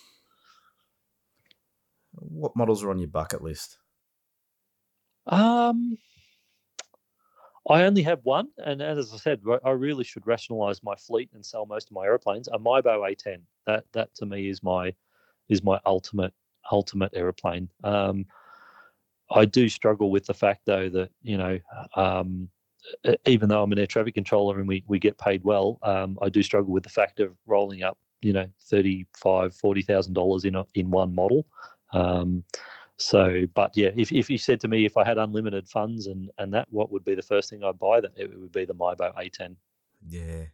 What models are on your bucket list? Um, I only have one, and as I said, I really should rationalise my fleet and sell most of my aeroplanes. A Mibo A10. That that to me is my is my ultimate ultimate aeroplane. Um, I do struggle with the fact though that you know um, even though I'm an air traffic controller and we, we get paid well, um, I do struggle with the fact of rolling up, you know, thirty five, forty thousand dollars in a, in one model. Um, so, but yeah, if, if you said to me if I had unlimited funds and and that, what would be the first thing I'd buy? That it would be the Mibo A10. Yeah,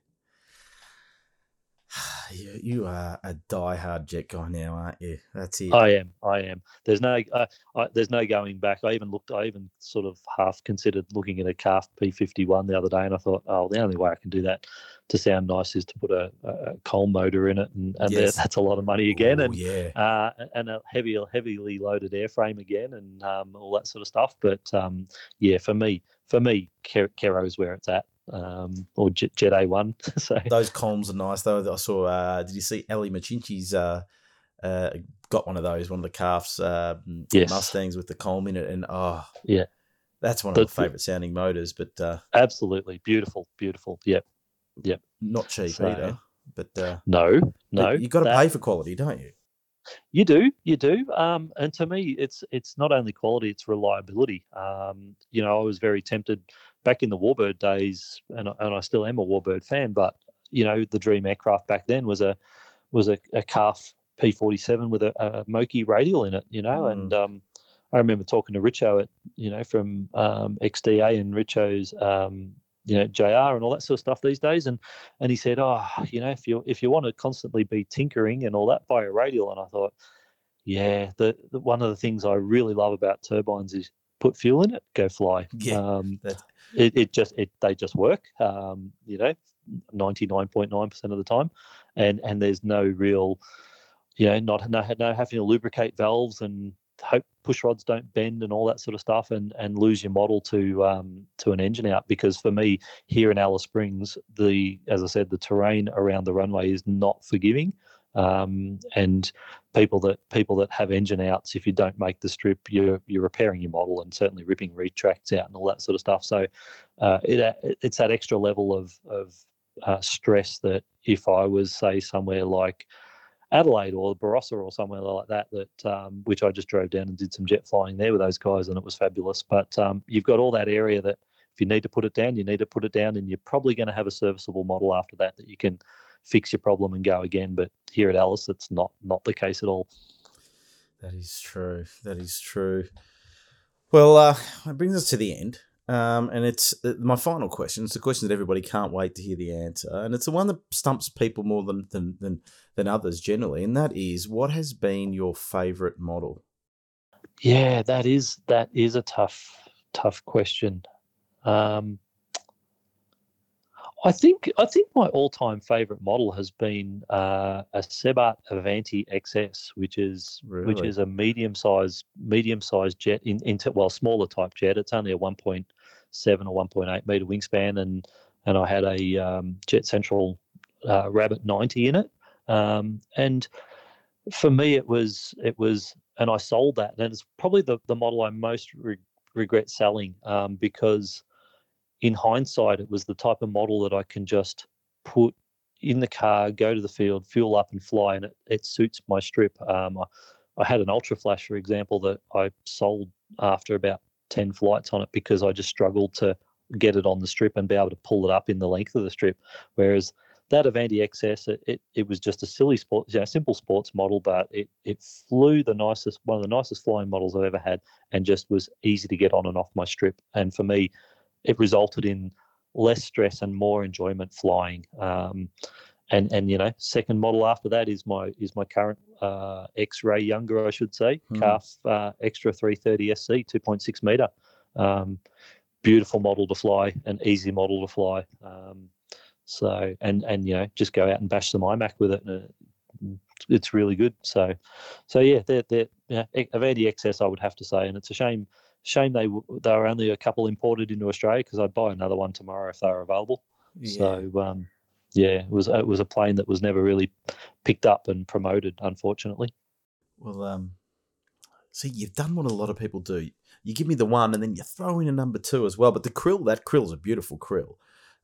*sighs* you, you are a die-hard jet guy now, aren't you? That's it. I am. I am. There's no. Uh, I, there's no going back. I even looked. I even sort of half considered looking at a CARF P51 the other day, and I thought, oh, the only way I can do that to sound nice is to put a, a coal motor in it, and, and yes. that's a lot of money again, Ooh, and yeah, uh, and a heavy, heavily loaded airframe again, and um, all that sort of stuff. But um, yeah, for me, for me, Kero is where it's at um, or Jet, Jet A1. so those columns are nice though. I saw. Uh, did you see Ellie Machinchi's uh, uh, got one of those, one of the CARFs uh, yes. Mustangs with the column in it, and oh yeah, that's one of the, my favorite sounding motors. But uh, absolutely beautiful, beautiful. Yep, yep. Not cheap so, either. But uh, no, no, you got to pay for quality, don't you? You do, you do. Um, and to me, it's it's not only quality; it's reliability. Um, you know, I was very tempted back in the Warbird days, and and I still am a Warbird fan, but you know the dream aircraft back then was a was a, a CARF P47 with a, a Moki radial in it, you know, mm. and um, I remember talking to Richo at you know from um, XDA and Richo's um, you know JR and all that sort of stuff these days, and and he said, oh, you know, if you if you want to constantly be tinkering and all that, buy a radial, and I thought. Yeah, the, the one of the things I really love about turbines is put fuel in it, go fly. Yeah, um, it, it just it they just work. Um, you know, ninety nine point nine percent of the time, and and there's no real, you know, not no no having to lubricate valves and hope push rods don't bend and all that sort of stuff, and and lose your model to um, to an engine out. Because for me here in Alice Springs, the as I said, the terrain around the runway is not forgiving um, and people that people that have engine outs, if you don't make the strip, you're you're repairing your model and certainly ripping retracts out and all that sort of stuff. So uh, it it's that extra level of of uh, stress that if I was say somewhere like Adelaide or Barossa or somewhere like that, that um, which I just drove down and did some jet flying there with those guys, and it was fabulous. But um, you've got all that area that if you need to put it down, you need to put it down, and you're probably going to have a serviceable model after that that you can fix your problem and go again. But here at Alice, it's not not the case at all. That is true. That is true. Well, uh, it brings us to the end. Um, and it's uh, my final question. It's a question that everybody can't wait to hear the answer, and it's the one that stumps people more than than than, than others generally. And that is, what has been your favourite model? Yeah, that is that is a tough tough question. Um, I think I think my all-time favorite model has been uh, a Sebart Avanti XS, which is really? which is a medium-sized medium-sized jet in, in well smaller type jet. It's only a 1.7 or 1.8 meter wingspan, and and I had a um, Jet Central uh, Rabbit 90 in it. Um, and for me, it was it was, and I sold that, and it's probably the the model I most re- regret selling um, because in hindsight, it was the type of model that I can just put in the car, go to the field, fuel up, and fly, and it, it suits my strip. Um, I, I, had an Ultra Flash, for example, that I sold after about 10 flights on it because I just struggled to get it on the strip and be able to pull it up in the length of the strip. Whereas that Avanti XS, it, it, it was just a silly sport, you know, simple sports model, but it, it flew the nicest, one of the nicest flying models I've ever had, and just was easy to get on and off my strip. And for me, it resulted in less stress and more enjoyment flying. Um, and and you know, second model after that is my is my current uh, ex-Ray Younger, I should say, mm. CARF uh, Extra 330 SC, 2.6 meter. Um, beautiful model to fly, an easy model to fly. Um, so and and you know, just go out and bash some IMAC with it. And, uh, it's really good. So, so yeah, they're, they're yeah, Avanti XS, I would have to say, and it's a shame Shame they they were only a couple imported into Australia because I'd buy another one tomorrow if they were available. Yeah. So um, yeah, it was it was a plane that was never really picked up and promoted, unfortunately. Well, um, See, you've done what a lot of people do. You give me the one, and then you throw in a number two as well. But the krill, that krill's a beautiful krill,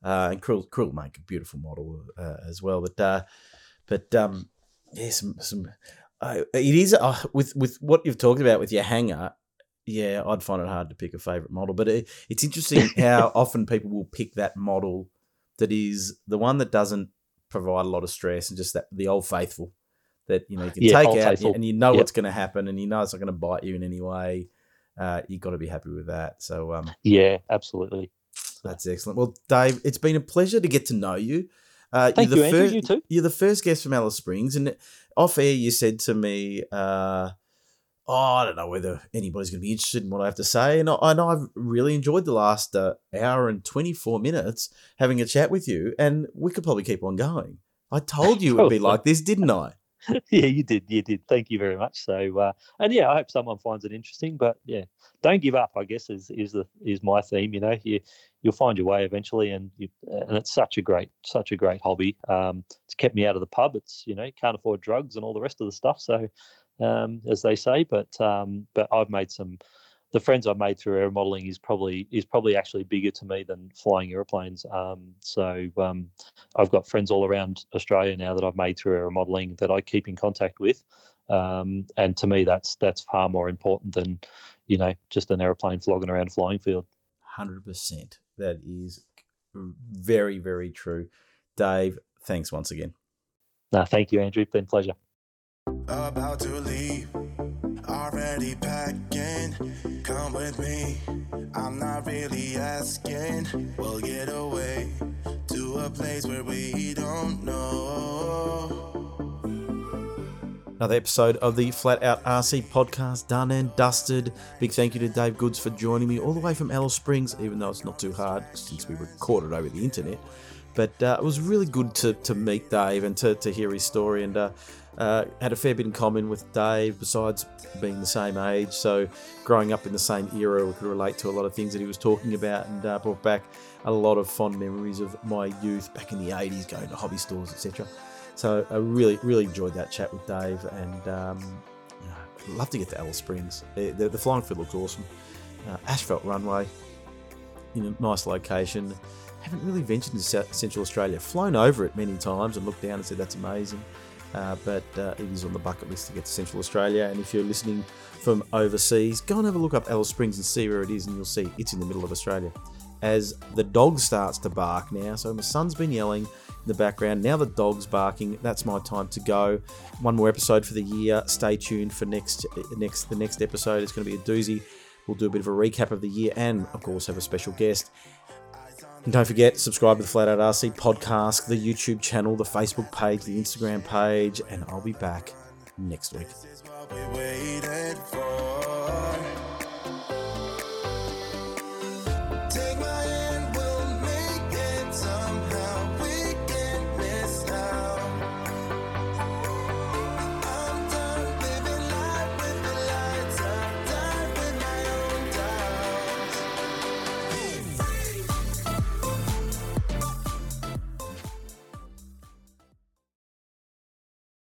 uh, and krill krill make a beautiful model uh, as well. But uh, but um, yeah, some some. Uh, it is uh, with with what you've talked about with your hangar. Yeah, I'd find it hard to pick a favorite model, but it, it's interesting how *laughs* often people will pick that model that is the one that doesn't provide a lot of stress and just that the old faithful that you know you can Yeah, take out Faithful. and you know Yep. what's going to happen and you know it's not going to bite you in any way. Uh, you got to be happy with that. So um, Yeah, absolutely. that's excellent. Well, Dave, it's been a pleasure to get to know you. Uh, Thank you're you, the Andrew. first, You too. You're the first guest from Alice Springs, and off air you said to me, uh, "Oh, I don't know whether anybody's going to be interested in what I have to say," and I, know I've really enjoyed the last uh, hour and 24 minutes having a chat with you, and we could probably keep on going. I told you it would be like this, didn't I? *laughs* yeah, you did. You did. Thank you very much. So, uh, and yeah, I hope someone finds it interesting. But yeah, don't give up. I guess is is the is my theme. You know, you you'll find your way eventually, and you and it's such a great such a great hobby. Um, it's kept me out of the pub. It's you know you can't afford drugs and all the rest of the stuff. So, um, as they say, but um, but I've made some. The friends I've made through air modeling is probably is probably actually bigger to me than flying airplanes. Um, so um, I've got friends all around Australia now that I've made through air modeling that I keep in contact with, um, and to me that's that's far more important than you know just an aeroplane flogging around a flying field. Hundred percent. That is very, very true. Dave, thanks once again. No, thank you, Andrew. Been pleasure. About to leave, already packing. Come with me, I'm not really asking. We'll get away to a place where we don't know. Another episode of the Flat Out RC podcast done and dusted. Big thank you to Dave Goods for joining me all the way from Alice Springs, even though it's not too hard since we recorded over the internet. But uh, it was really good to, to meet Dave and to, to hear his story and uh, uh, had a fair bit in common with Dave besides being the same age. So growing up in the same era, we could relate to a lot of things that he was talking about and uh, brought back a lot of fond memories of my youth back in the 80s, going to hobby stores, etc. So I really, really enjoyed that chat with Dave, and um, I'd love to get to Alice Springs. The, the, the flying field looks awesome. Uh, asphalt runway in a nice location. Haven't really ventured into Central Australia. Flown over it many times and looked down and said that's amazing. Uh, but uh, it is on the bucket list to get to Central Australia. And if you're listening from overseas, go and have a look up Alice Springs and see where it is, and you'll see it's in the middle of Australia. As the dog starts to bark now, so my son's been yelling in the background. Now the dog's barking. That's my time to go. One more episode for the year. Stay tuned for next next the next episode. It's going to be a doozy. We'll do a bit of a recap of the year and, of course, have a special guest. And don't forget, subscribe to the Flat Out RC podcast, the YouTube channel, the Facebook page, the Instagram page, and I'll be back next week.